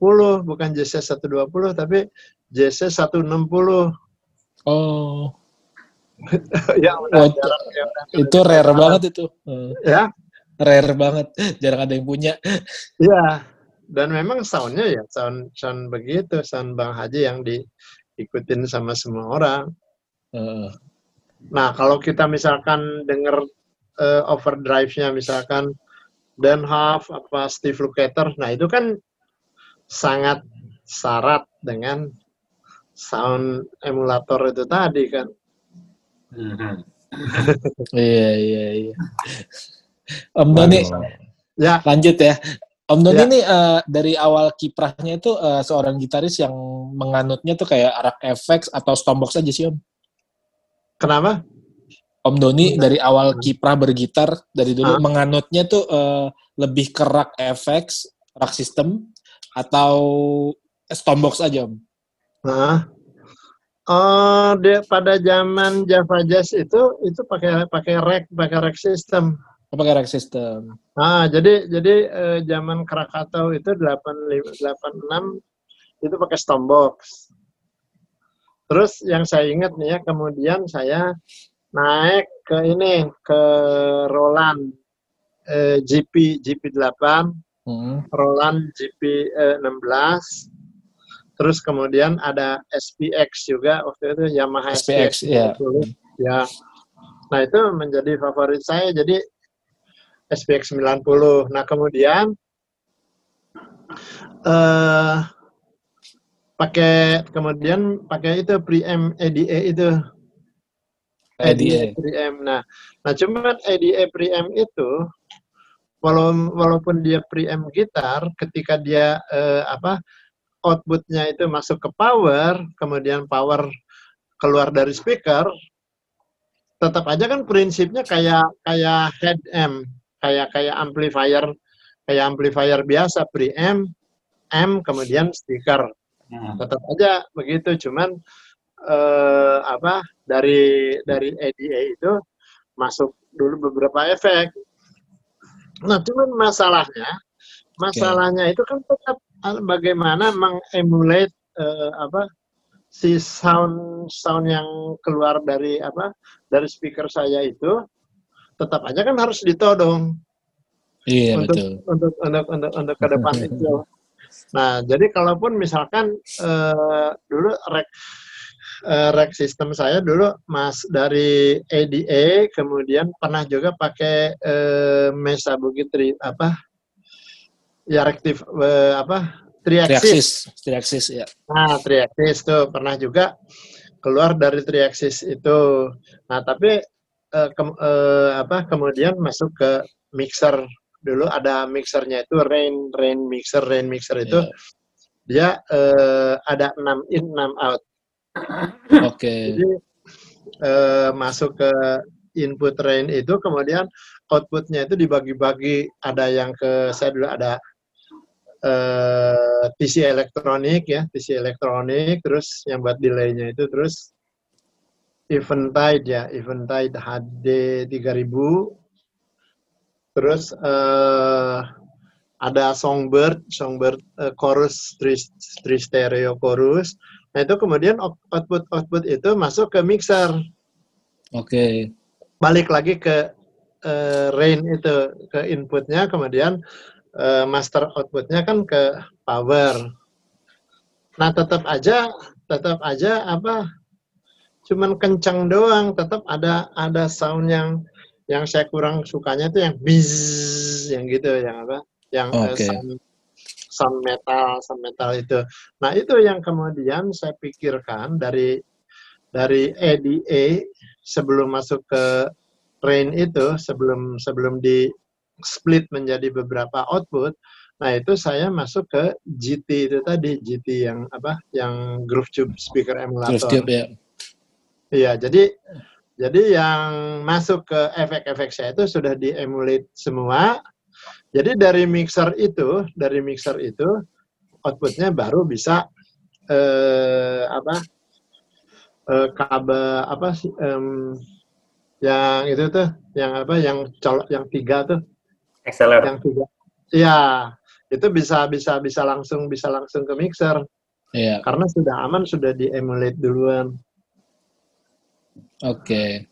bukan JC 120 tapi JC 160. Oh. ya, udah, oh, jarang, ya, itu rare banget itu. Ya. Rare banget, jarang ada yang punya. Iya. Dan memang soundnya ya sound sound begitu, sound Bang Haji yang diikutin sama semua orang. Uh. Nah, kalau kita misalkan denger uh, overdrive-nya misalkan Dan Half apa Steve Lukather, nah itu kan sangat syarat dengan sound emulator itu tadi kan. iya iya iya. Om Doni, ya lanjut ya. Om Doni ya. ini uh, dari awal kiprahnya itu uh, seorang gitaris yang menganutnya tuh kayak arak FX atau Stormbox aja sih Om. Kenapa? Om Doni dari awal kiprah bergitar dari dulu ah. menganutnya tuh uh, lebih kerak FX, rak system atau Stormbox aja Om. Nah, Oh, dia pada zaman Java Jazz itu itu pakai pakai rack pakai rack system. Oh, pakai rack system. Ah, jadi jadi eh, zaman Krakatau itu 85 86 itu pakai Stormbox. Terus yang saya ingat nih ya, kemudian saya naik ke ini ke Roland eh, GP GP 8, hmm. Roland GP eh, 16 Terus kemudian ada SPX juga waktu itu Yamaha SPX, SPX ya. ya. Nah, itu menjadi favorit saya jadi SPX 90. Nah, kemudian eh pakai kemudian pakai itu preamp EDA itu EDA preamp. Nah, nah cuman EDA preamp itu walaupun dia preamp gitar ketika dia eh, apa outputnya itu masuk ke power, kemudian power keluar dari speaker, tetap aja kan prinsipnya kayak kayak head amp, kayak kayak amplifier, kayak amplifier biasa preamp, amp kemudian speaker. Hmm. Tetap aja begitu, cuman eh, apa dari dari ADA itu masuk dulu beberapa efek. Nah, cuman masalahnya, masalahnya okay. itu kan tetap bagaimana mengemulate uh, apa si sound sound yang keluar dari apa dari speaker saya itu tetap aja kan harus ditodong iya untuk, betul untuk untuk untuk untuk ke depan itu nah jadi kalaupun misalkan uh, dulu rek uh, rack sistem saya dulu mas dari ADA kemudian pernah juga pakai uh, Mesa Bukit apa? Ya rektif uh, apa? Triaksis. Triaksis ya. Nah triaksis tuh pernah juga keluar dari triaksis itu. Nah tapi uh, ke, uh, apa kemudian masuk ke mixer. Dulu ada mixernya itu rain rain mixer rain mixer itu. Yeah. dia uh, ada 6 in 6 out oke okay. jadi uh, masuk ke input rain itu kemudian outputnya itu dibagi-bagi ada yang ke saya dulu ada uh, eh, PC elektronik ya, PC elektronik, terus yang buat delaynya itu terus Eventide ya, Eventide HD 3000, terus uh, ada Songbird, Songbird uh, chorus, three, three stereo chorus. Nah itu kemudian output output itu masuk ke mixer. Oke. Okay. Balik lagi ke uh, rain itu ke inputnya, kemudian uh, master outputnya kan ke power. Nah tetap aja, tetap aja apa? Cuman kencang doang, tetap ada ada sound yang yang saya kurang sukanya itu yang biz, yang gitu, yang apa? Yang okay. uh, sound, sound metal, sound metal itu. Nah itu yang kemudian saya pikirkan dari dari EDA sebelum masuk ke Rain itu sebelum sebelum di split menjadi beberapa output. Nah, itu saya masuk ke GT itu tadi, GT yang apa? Yang Groove Tube speaker emulator. Groove Tube ya. Iya, jadi jadi yang masuk ke efek-efek saya itu sudah di-emulate semua. Jadi dari mixer itu, dari mixer itu outputnya baru bisa eh, apa? uh, kabel apa sih um, yang itu tuh yang apa yang colok yang tiga tuh Acceler. yang tiga iya itu bisa bisa bisa langsung bisa langsung ke mixer Iya. karena sudah aman sudah di emulate duluan oke okay.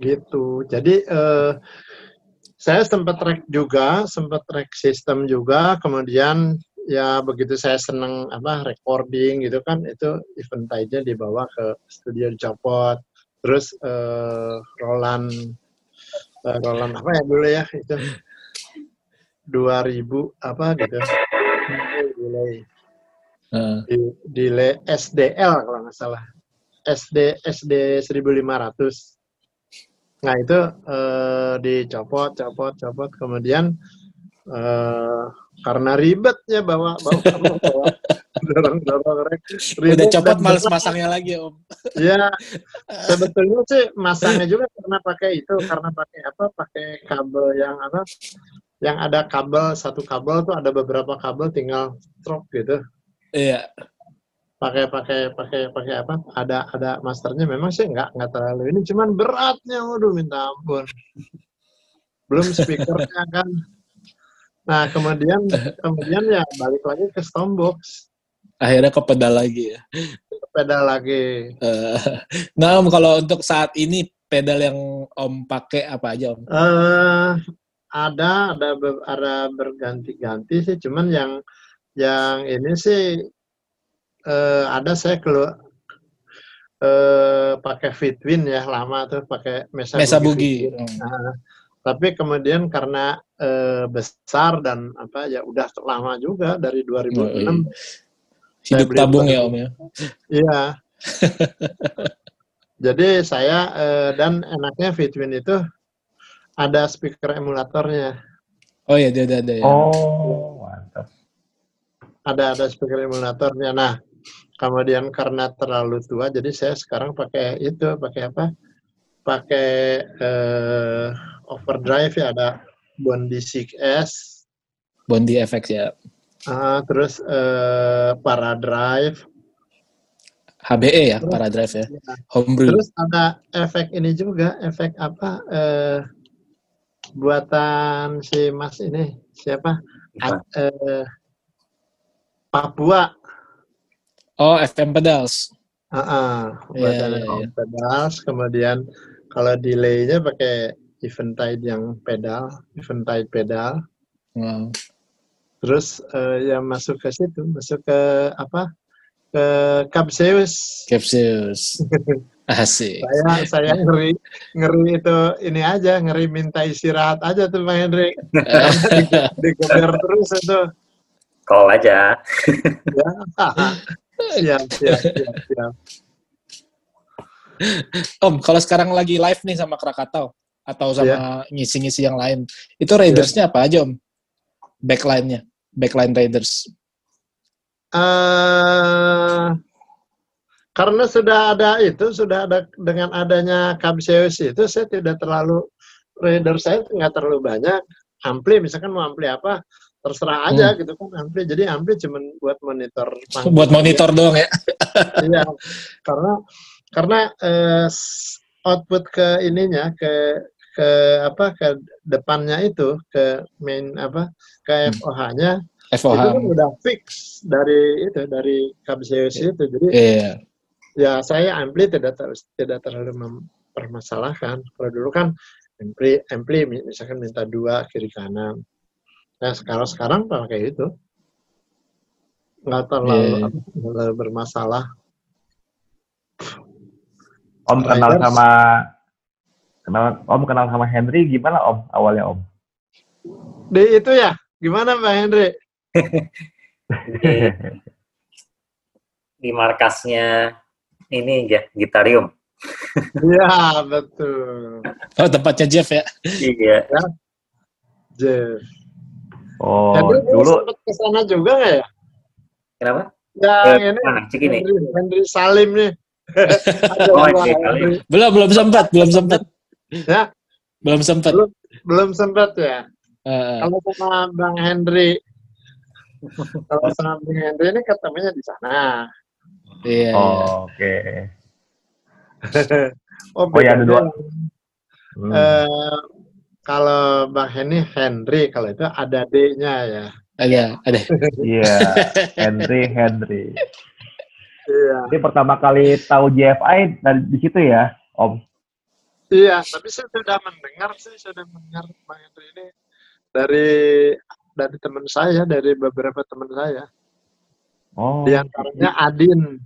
gitu jadi uh, saya sempat track juga sempat track sistem juga. Kemudian ya begitu saya seneng apa recording gitu kan itu event nya dibawa ke studio dicopot. Terus uh, Roland uh, Roland apa ya dulu ya itu? 2000 apa gitu. Delay. Uh. di delay SDL kalau nggak salah. SD SD 1500 nah itu uh, dicopot copot copot kemudian uh, karena ribetnya bawa bawa, bawa dorong dorong rek. Udah copot males masangnya lagi om. Ya sebetulnya sih masangnya juga karena pakai itu karena pakai apa pakai kabel yang apa yang ada kabel satu kabel tuh ada beberapa kabel tinggal stroke gitu. Iya. Pakai pakai pakai pakai apa? Ada ada masternya memang sih nggak nggak terlalu ini cuman beratnya waduh minta ampun. Belum speakernya kan. Nah kemudian kemudian ya balik lagi ke Stormbox akhirnya ke pedal lagi ya. Ke pedal lagi. Uh, nah om kalau untuk saat ini pedal yang om pakai apa aja om? Uh, ada ada ada berganti-ganti sih, cuman yang yang ini sih uh, ada saya keluar uh, pakai Fitwin ya lama tuh pakai Mesa, Mesa Bugi. Nah, tapi kemudian karena uh, besar dan apa ya udah lama juga dari 2006 oh, iya hidup tabung ya om ya? Iya. Jadi saya eh, dan enaknya Fitwin itu ada speaker emulatornya. Oh iya ada ada ya. Oh mantap. Ada ada speaker emulatornya. Nah kemudian karena terlalu tua jadi saya sekarang pakai itu pakai apa pakai eh, overdrive ya ada Bondi 6S Bondi FX ya Uh, terus uh, para drive. HBE ya, terus, para drive ya. ya. Homebrew. Terus ada efek ini juga, efek apa? Uh, buatan si Mas ini siapa? Uh, Papua. Oh, FM pedals. Uh -uh, yeah, yeah, yeah. pedals. Kemudian kalau delaynya pakai Eventide yang pedal, Eventide pedal. Wow terus uh, yang masuk ke situ masuk ke apa ke Capseus Capseus asik saya saya ngeri ngeri itu ini aja ngeri minta istirahat aja tuh Pak Hendrik digeber terus itu call aja ya siap siap siap, siap. Om, kalau sekarang lagi live nih sama Krakatau atau sama ya. ngisi-ngisi yang lain, itu raidersnya ya. apa aja Om? Backline-nya? backline Raiders? Uh, karena sudah ada itu, sudah ada dengan adanya Camseus itu, saya tidak terlalu Raiders saya nggak terlalu banyak. Ampli, misalkan mau ampli apa, terserah aja hmm. gitu kan ampli. Jadi ampli cuma buat monitor. Buat monitor doang ya? Iya, karena karena uh, output ke ininya ke ke apa ke depannya itu ke main apa ke FOH-nya FOH. itu kan udah fix dari itu dari KBCUC yeah. itu jadi yeah. ya saya ampli tidak ter, tidak terlalu mempermasalahkan kalau dulu kan ampli ampli misalkan minta dua kiri kanan nah sekarang sekarang pakai itu nggak terlalu, yeah. terlalu bermasalah Om kenal sama kenal Om kenal sama Henry gimana Om awalnya Om? Di itu ya gimana Pak Henry? di, di markasnya ini ya Gitarium. Iya betul. Oh tempatnya Jeff ya? Iya. Ya. Jeff. Oh Jadi dulu sempat ke sana juga nggak ya? Kenapa? Ya eh, ini mana? Cikini. Henry, Henry Salim nih. oh, Salim. Belum belum sempat belum sempat. Ya. Belum sempat. Belum, belum sempat ya. Uh, Kalau sama Bang Henry kalau sama Bung Henry ini ketemunya di sana. Iya. Oh, Oke. Okay. oh, oh ya ada dua. Hmm. Uh, kalau Bang Henry Henry, kalau itu ada D-nya ya. Ada, ada. Iya, Henry Henry. Iya. Jadi pertama kali tahu JFI dari di situ ya, Om. Iya, tapi saya sudah mendengar sih, sudah mendengar Bang Henry ini dari dari teman saya, dari beberapa teman saya. Oh. Di antaranya Adin.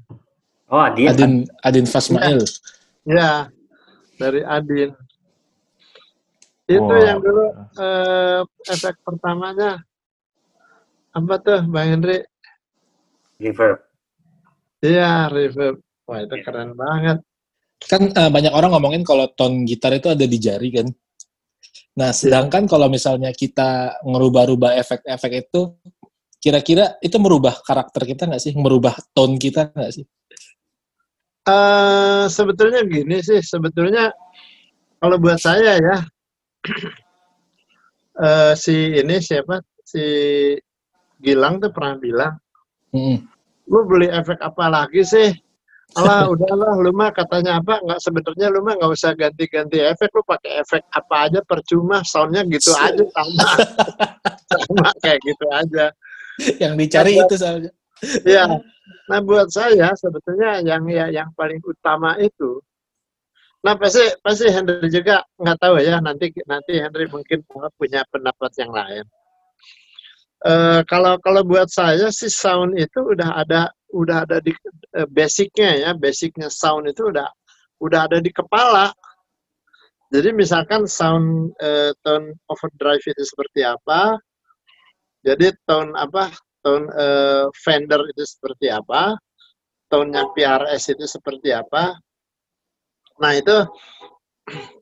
Oh, Adin. Adin, Adin Fasmail. Iya, dari Adin. Itu yang dulu uh, efek pertamanya apa tuh Bang Henry? Reverb. Iya, reverb. Wah, itu keren banget. Kan uh, banyak orang ngomongin kalau tone gitar itu ada di jari kan. Nah, sedangkan kalau misalnya kita ngerubah-rubah efek-efek itu, kira-kira itu merubah karakter kita nggak sih? Merubah tone kita nggak sih? Uh, sebetulnya gini sih, sebetulnya kalau buat saya ya, uh, si ini siapa si Gilang tuh pernah bilang, mm. lu beli efek apa lagi sih? Alah, udahlah, lu mah katanya apa? Nggak sebenarnya lu mah nggak usah ganti-ganti efek, lu pakai efek apa aja percuma, soundnya gitu aja sama, sama kayak gitu aja. Yang dicari nah, itu soalnya. Iya. Nah buat saya sebetulnya yang ya yang paling utama itu Nah pasti pasti Henry juga nggak tahu ya nanti nanti Henry mungkin punya pendapat yang lain. Uh, kalau kalau buat saya sih sound itu udah ada udah ada di uh, basicnya ya basicnya sound itu udah udah ada di kepala. Jadi misalkan sound uh, tone overdrive itu seperti apa, jadi tone apa tone uh, Fender itu seperti apa, tone-nya PRS itu seperti apa, Nah itu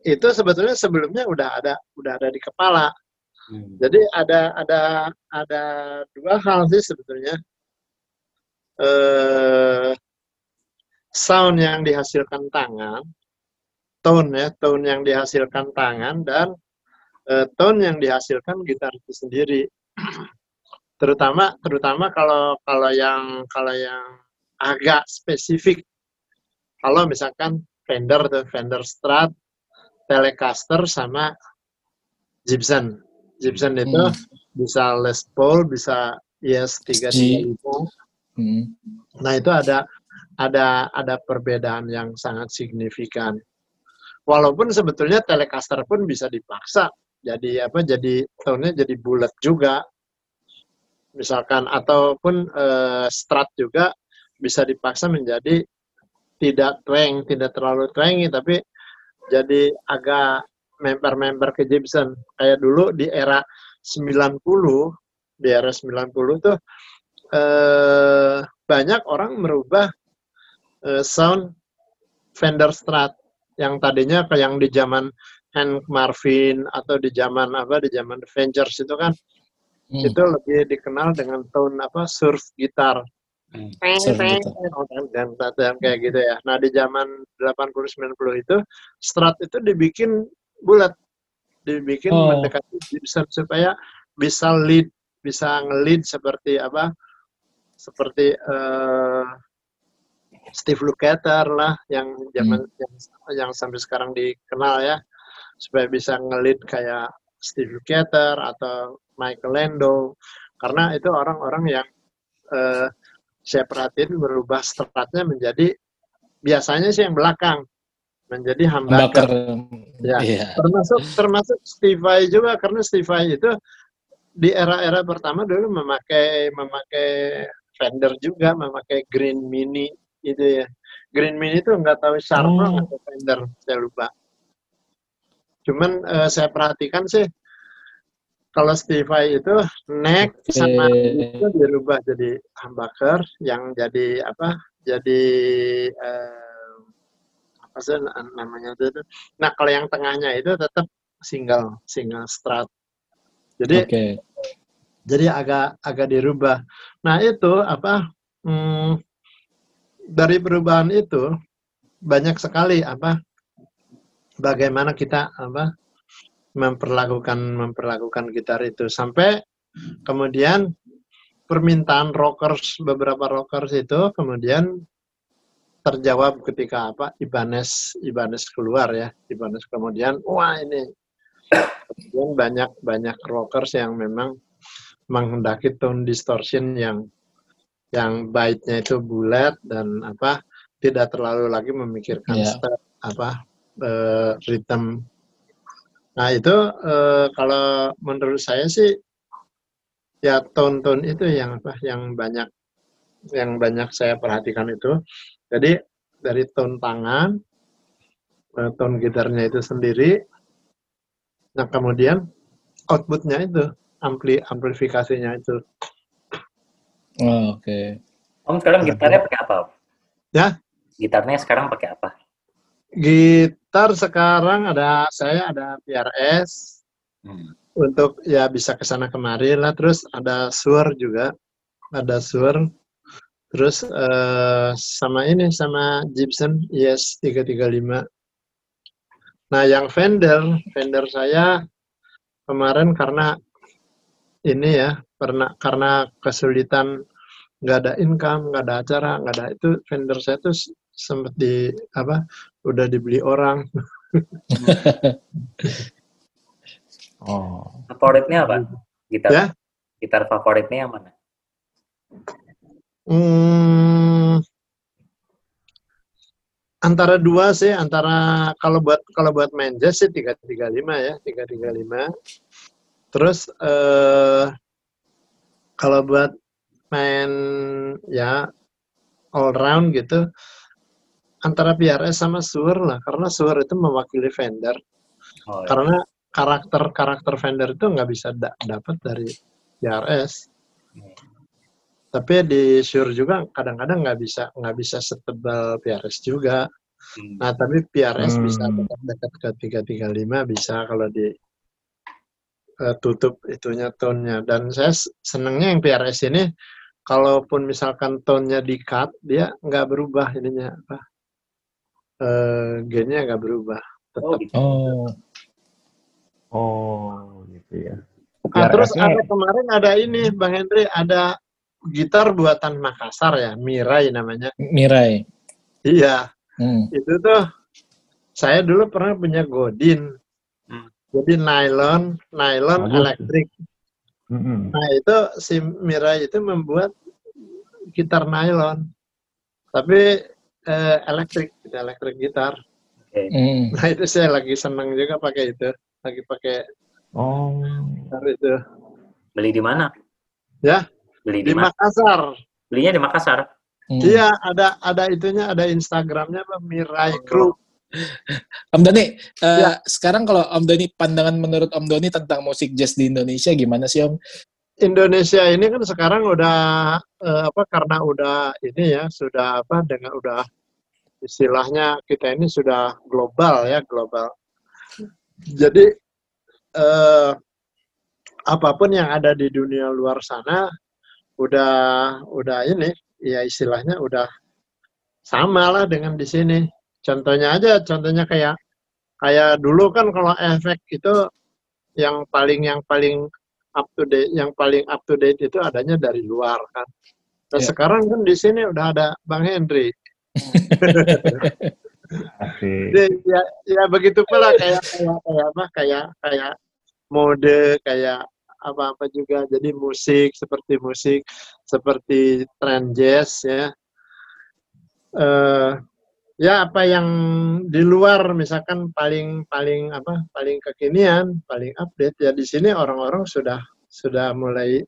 itu sebetulnya sebelumnya udah ada udah ada di kepala. Hmm. Jadi ada ada ada dua hal sih sebetulnya. Eh, sound yang dihasilkan tangan, tone ya, tone yang dihasilkan tangan dan eh, tone yang dihasilkan gitar itu sendiri. terutama terutama kalau kalau yang kalau yang agak spesifik. Kalau misalkan Fender tuh Fender Strat, Telecaster sama Gibson. Gibson itu hmm. bisa Les Paul, bisa ES 335. Hmm. Nah, itu ada ada ada perbedaan yang sangat signifikan. Walaupun sebetulnya Telecaster pun bisa dipaksa jadi apa jadi tone jadi bulat juga. Misalkan ataupun uh, Strat juga bisa dipaksa menjadi tidak twang, tidak terlalu twangy, tapi jadi agak member-member ke Gibson. Kayak dulu di era 90, di era 90 tuh eh, banyak orang merubah eh, sound Fender Strat yang tadinya kayak yang di zaman Hank Marvin atau di zaman apa di zaman Avengers itu kan hmm. itu lebih dikenal dengan tone apa surf gitar Hmm. dan dan kayak gitu ya. Nah di zaman 80 90 itu strat itu dibikin bulat, dibikin oh. mendekati bisa supaya bisa lead, bisa ngelid seperti apa? Seperti uh, Steve Lukather lah yang zaman hmm. yang, yang sampai sekarang dikenal ya supaya bisa ngelid kayak Steve Lukather atau Michael Lando karena itu orang-orang yang uh, saya perhatiin berubah stratnya menjadi biasanya sih yang belakang menjadi humbucker. Ya, yeah. termasuk termasuk Steve Vai juga karena Steve Vai itu di era-era pertama dulu memakai memakai Fender juga, memakai Green Mini itu ya. Green Mini itu nggak tahu Sharma oh. atau Fender, saya lupa. Cuman uh, saya perhatikan sih kalau Stevie itu neck sama itu dirubah jadi humbucker yang jadi apa? Jadi eh, apa sih namanya itu? Nah kalau yang tengahnya itu tetap single single strat. Jadi okay. jadi agak agak dirubah. Nah itu apa? Hmm, dari perubahan itu banyak sekali apa? Bagaimana kita apa? Memperlakukan memperlakukan gitar itu sampai kemudian permintaan rockers beberapa rockers itu kemudian terjawab ketika apa Ibanez Ibanez keluar ya Ibanez kemudian wah ini kemudian banyak banyak rockers yang memang menghendaki tone distortion yang yang baiknya itu bulat dan apa tidak terlalu lagi memikirkan yeah. step apa uh, rhythm. Nah itu uh, kalau menurut saya sih ya tone-tone itu yang apa yang banyak yang banyak saya perhatikan itu. Jadi dari tone tangan, uh, tone gitarnya itu sendiri, nah kemudian outputnya itu ampli amplifikasinya itu. Oh, Oke. Okay. Om sekarang gitarnya pakai apa? Ya? Gitarnya sekarang pakai apa? Gitar sekarang ada saya ada PRS hmm. untuk ya bisa ke sana kemari lah. Terus ada Sur juga, ada Sur. Terus uh, sama ini sama Gibson ES 335. Nah, yang Fender, Fender saya kemarin karena ini ya karena karena kesulitan nggak ada income nggak ada acara nggak ada itu vendor saya tuh sempat di apa udah dibeli orang. Oh. Favoritnya apa? Gitar. Ya? gitar favoritnya yang mana? Hmm, antara dua sih antara kalau buat kalau buat main jazz sih tiga tiga lima ya tiga tiga lima. Terus uh, kalau buat main ya all round gitu antara PRS sama Sur lah karena Sur itu mewakili vendor. Oh, iya. Karena karakter karakter vendor itu nggak bisa da dapat dari PRS. Hmm. Tapi di Sur juga kadang-kadang nggak bisa nggak bisa setebal PRS juga. Hmm. Nah tapi PRS hmm. bisa dekat ke 335 bisa kalau di uh, tutup itunya tone-nya. Dan saya senangnya yang PRS ini, kalaupun misalkan tone-nya di cut, dia nggak berubah ininya apa, uh, gennya nggak berubah. Tetap. Oh. Oh, gitu ya. Nah, terus ada kemarin ada ini, Bang Hendri, ada gitar buatan Makassar ya, Mirai namanya. Mirai. Iya. Hmm. Itu tuh saya dulu pernah punya Godin. Jadi nylon, nylon Bagus. elektrik. Mm-hmm. Nah itu si Mirai itu membuat gitar nylon, tapi eh, elektrik, elektrik gitar. Okay. Mm. Nah itu saya lagi senang juga pakai itu, lagi pakai oh. gitar itu. Beli di mana? Ya. Beli di, di Makassar. Belinya di Makassar. Hmm. Iya, ada ada itunya, ada Instagramnya Mirai Crew. Om Doni, uh, ya. sekarang kalau Om Doni pandangan menurut Om Doni tentang musik jazz di Indonesia gimana sih Om? Indonesia ini kan sekarang udah uh, apa karena udah ini ya sudah apa dengan udah istilahnya kita ini sudah global ya global. Jadi uh, apa pun yang ada di dunia luar sana udah udah ini ya istilahnya udah sama lah dengan di sini Contohnya aja, contohnya kayak kayak dulu kan kalau efek itu yang paling yang paling up to date, yang paling up to date itu adanya dari luar kan. Nah, yeah. sekarang kan di sini udah ada Bang Henry. Ya, ya begitu pula kayak kayak kayak apa kayak kayak mode kayak apa-apa juga. Jadi musik seperti musik seperti trend jazz ya. Uh, ya apa yang di luar misalkan paling paling apa paling kekinian paling update ya di sini orang-orang sudah sudah mulai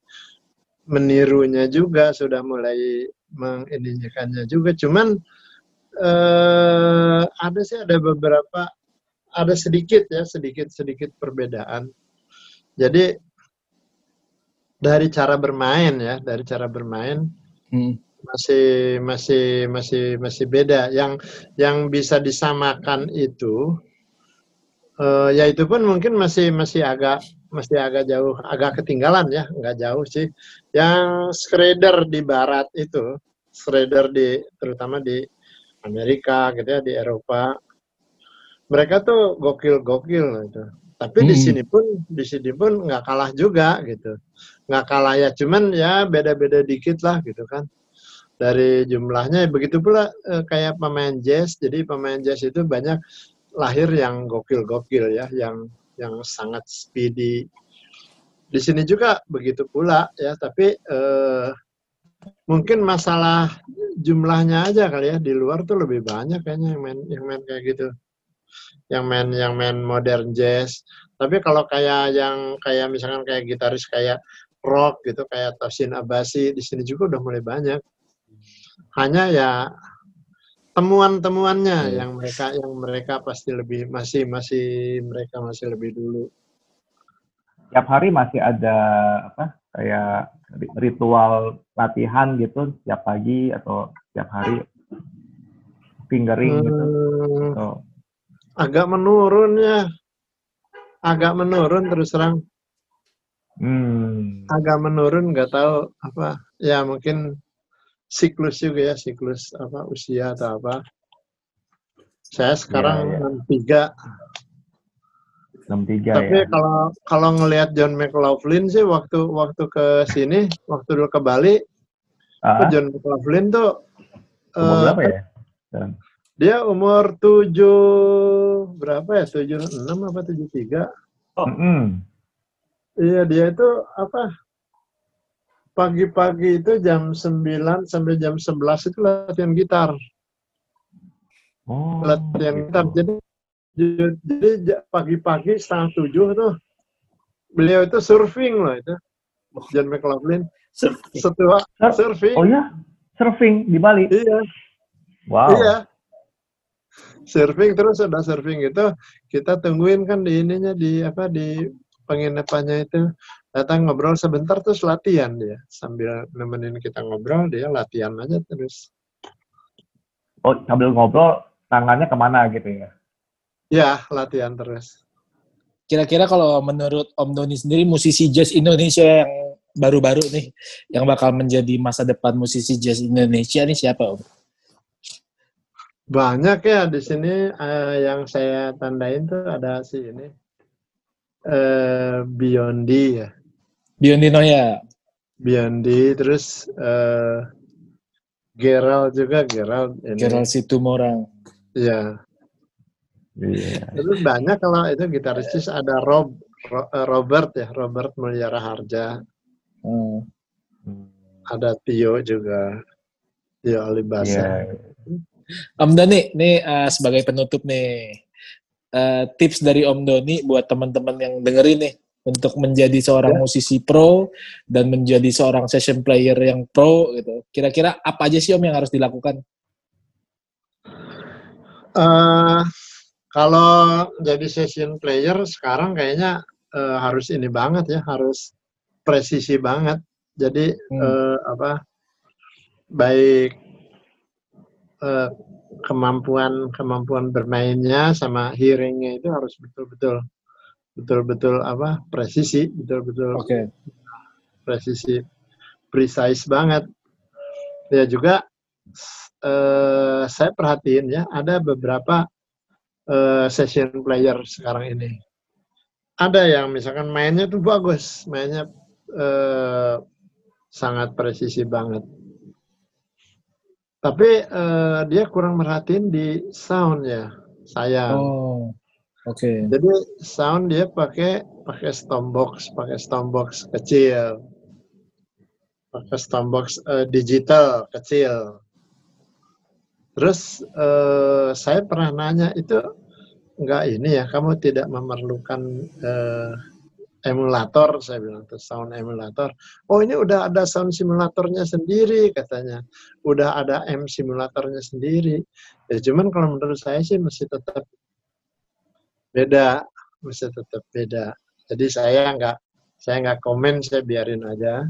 menirunya juga sudah mulai menginikannya juga. Cuman eh, ada sih ada beberapa ada sedikit ya sedikit sedikit perbedaan. Jadi dari cara bermain ya dari cara bermain hmm. masih masih masih masih beda. Yang yang bisa disamakan itu uh, ya itu pun mungkin masih masih agak masih agak jauh, agak ketinggalan ya, nggak jauh sih. Yang Schrader di barat itu, Schrader di terutama di Amerika gitu ya, di Eropa, mereka tuh gokil-gokil gitu. Tapi hmm. di sini pun di sini pun nggak kalah juga gitu, nggak kalah ya, cuman ya beda-beda dikit lah gitu kan. dari jumlahnya begitu pula uh, kayak pemain jazz jadi pemain jazz itu banyak lahir yang gokil-gokil ya yang yang sangat speedy. Di sini juga begitu pula ya tapi uh, mungkin masalah jumlahnya aja kali ya. Di luar tuh lebih banyak kayaknya yang main yang main kayak gitu. Yang main yang main modern jazz. Tapi kalau kayak yang kayak misalkan kayak gitaris kayak rock gitu kayak Tosin Abasi di sini juga udah mulai banyak. Hanya ya temuan-temuannya hmm. yang mereka yang mereka pasti lebih masih masih mereka masih lebih dulu. Tiap hari masih ada apa kayak ritual latihan gitu tiap pagi atau tiap hari. Fingering gitu. Hmm, atau... agak menurun ya. Agak menurun terus terang. Hmm. agak menurun nggak tahu apa. Ya mungkin siklus juga ya siklus apa usia atau apa saya sekarang ya, ya. tiga 63 Tapi ya. kalau kalau ngelihat John McLaughlin sih waktu waktu ke sini, waktu dulu ke Bali, uh John McLaughlin tuh umur uh, berapa ya? Dia umur tujuh berapa ya? Tujuh enam apa tujuh tiga? Oh. Mm -hmm. Iya dia itu apa? Pagi-pagi itu jam 9 sampai jam 11 itu latihan gitar. Oh, latihan gitu. gitar. Jadi jadi pagi-pagi setengah tujuh tuh beliau itu surfing loh itu. John McLaughlin. Setua surfing. Oh ya surfing di Bali? Iya. Wow. Iya. Surfing terus ada surfing itu kita tungguin kan di ininya di apa di penginapannya itu datang ngobrol sebentar terus latihan dia sambil nemenin kita ngobrol dia latihan aja terus oh sambil ngobrol tangannya ke mana gitu ya Ya, latihan terus. Kira-kira kalau menurut Om Doni sendiri, musisi jazz Indonesia yang baru-baru nih, yang bakal menjadi masa depan musisi jazz Indonesia nih siapa Om? Banyak ya di sini uh, yang saya tandain tuh ada si ini uh, Biondi ya. Biondi Noya. Biondi terus uh, Gerald juga Gerald ini. Gerald Situmorang. Ya. Yeah. Itu banyak kalau itu gitaris ada Rob eh, Robert ya Robert Mulyara Harja. Hmm. Ada Tio juga. Tio Alibasa. Yeah. Om Doni, nih uh, sebagai penutup nih uh, tips dari Om Doni buat teman-teman yang dengerin nih untuk menjadi seorang yeah. musisi pro dan menjadi seorang session player yang pro gitu. Kira-kira apa aja sih Om yang harus dilakukan? Uh, kalau jadi session player sekarang kayaknya uh, harus ini banget ya, harus presisi banget. Jadi hmm. uh, apa baik uh, kemampuan kemampuan bermainnya sama hearingnya itu harus betul-betul betul-betul apa presisi betul-betul okay. presisi precise banget ya juga uh, saya perhatiin ya ada beberapa uh, session player sekarang ini. Ada yang misalkan mainnya tuh bagus, mainnya uh, sangat presisi banget. Tapi uh, dia kurang merhatiin di sound ya, saya. Oh, oke. Okay. Jadi sound dia pakai pakai box, pakai box kecil, pakai stombox uh, digital kecil. Terus uh, saya pernah nanya itu enggak ini ya, kamu tidak memerlukan uh, emulator, saya bilang tuh sound emulator. Oh ini udah ada sound simulatornya sendiri katanya, udah ada M simulatornya sendiri. Ya cuman kalau menurut saya sih masih tetap beda, masih tetap beda. Jadi saya nggak saya nggak komen, saya biarin aja.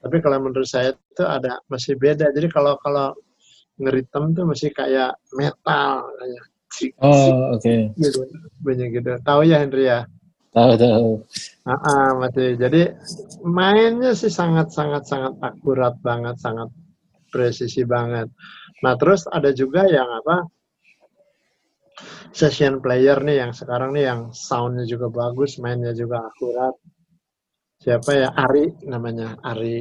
Tapi kalau menurut saya itu ada masih beda. Jadi kalau kalau ngeritem tuh masih kayak metal kayak Oh, oke. Okay. Gitu, banyak gitu. Tahu ya Henry ya? Tahu, tahu. Ah, uh, masih. Jadi mainnya sih sangat sangat sangat akurat banget, sangat presisi banget. Nah, terus ada juga yang apa? Session player nih yang sekarang nih yang soundnya juga bagus, mainnya juga akurat. Siapa ya? Ari namanya, Ari.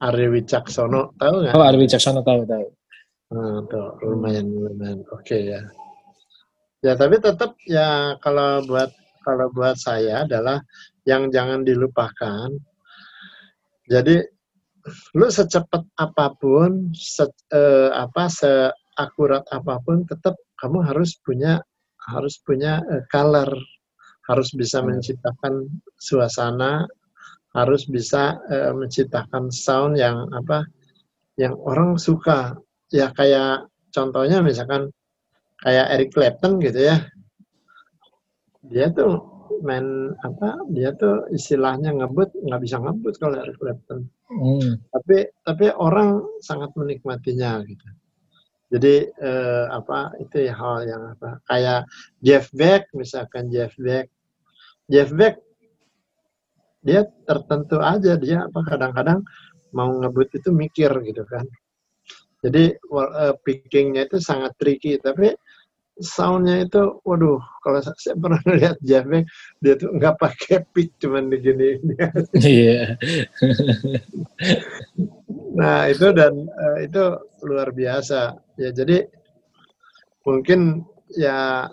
Ari Wicaksono tahu nggak? Oh Ari Wicaksono tahu tahu. Nah, tuh lumayan lumayan oke okay, ya. Ya tapi tetap ya kalau buat kalau buat saya adalah yang jangan dilupakan. Jadi lu secepat apa pun, se, eh, apa seakurat apa pun, tetap kamu harus punya harus punya uh, color, harus bisa hmm. menciptakan suasana, harus bisa uh, menciptakan sound yang apa, yang orang suka. Ya kayak contohnya misalkan kayak Eric Clapton gitu ya, dia tuh main apa dia tuh istilahnya ngebut nggak bisa ngebut kalau Eric Clapton hmm. tapi tapi orang sangat menikmatinya gitu jadi eh, apa itu ya hal yang apa kayak Jeff Beck misalkan Jeff Beck. Jeff Beck dia tertentu aja dia apa kadang-kadang mau ngebut itu mikir gitu kan. Jadi uh, pickingnya itu sangat tricky tapi soundnya itu, waduh, kalau saya pernah lihat Jamek, dia tuh nggak pakai pick, cuman begini. Iya. nah itu dan uh, itu luar biasa. Ya jadi mungkin ya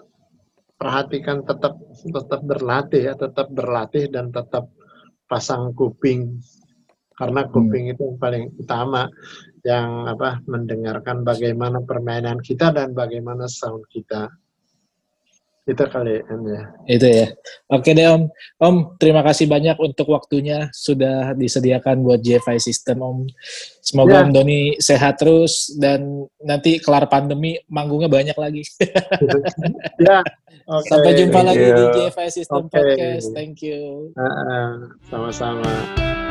perhatikan tetap tetap berlatih ya, tetap berlatih dan tetap pasang kuping karena kuping hmm. itu yang paling utama yang apa mendengarkan bagaimana permainan kita dan bagaimana sound kita. Itu kali ya. Itu ya. Oke deh om. Om terima kasih banyak untuk waktunya sudah disediakan buat JFI System om. Semoga ya. om Doni sehat terus dan nanti kelar pandemi manggungnya banyak lagi. Ya okay. sampai jumpa lagi di JFI System okay. podcast. Thank you. Sama-sama uh -uh.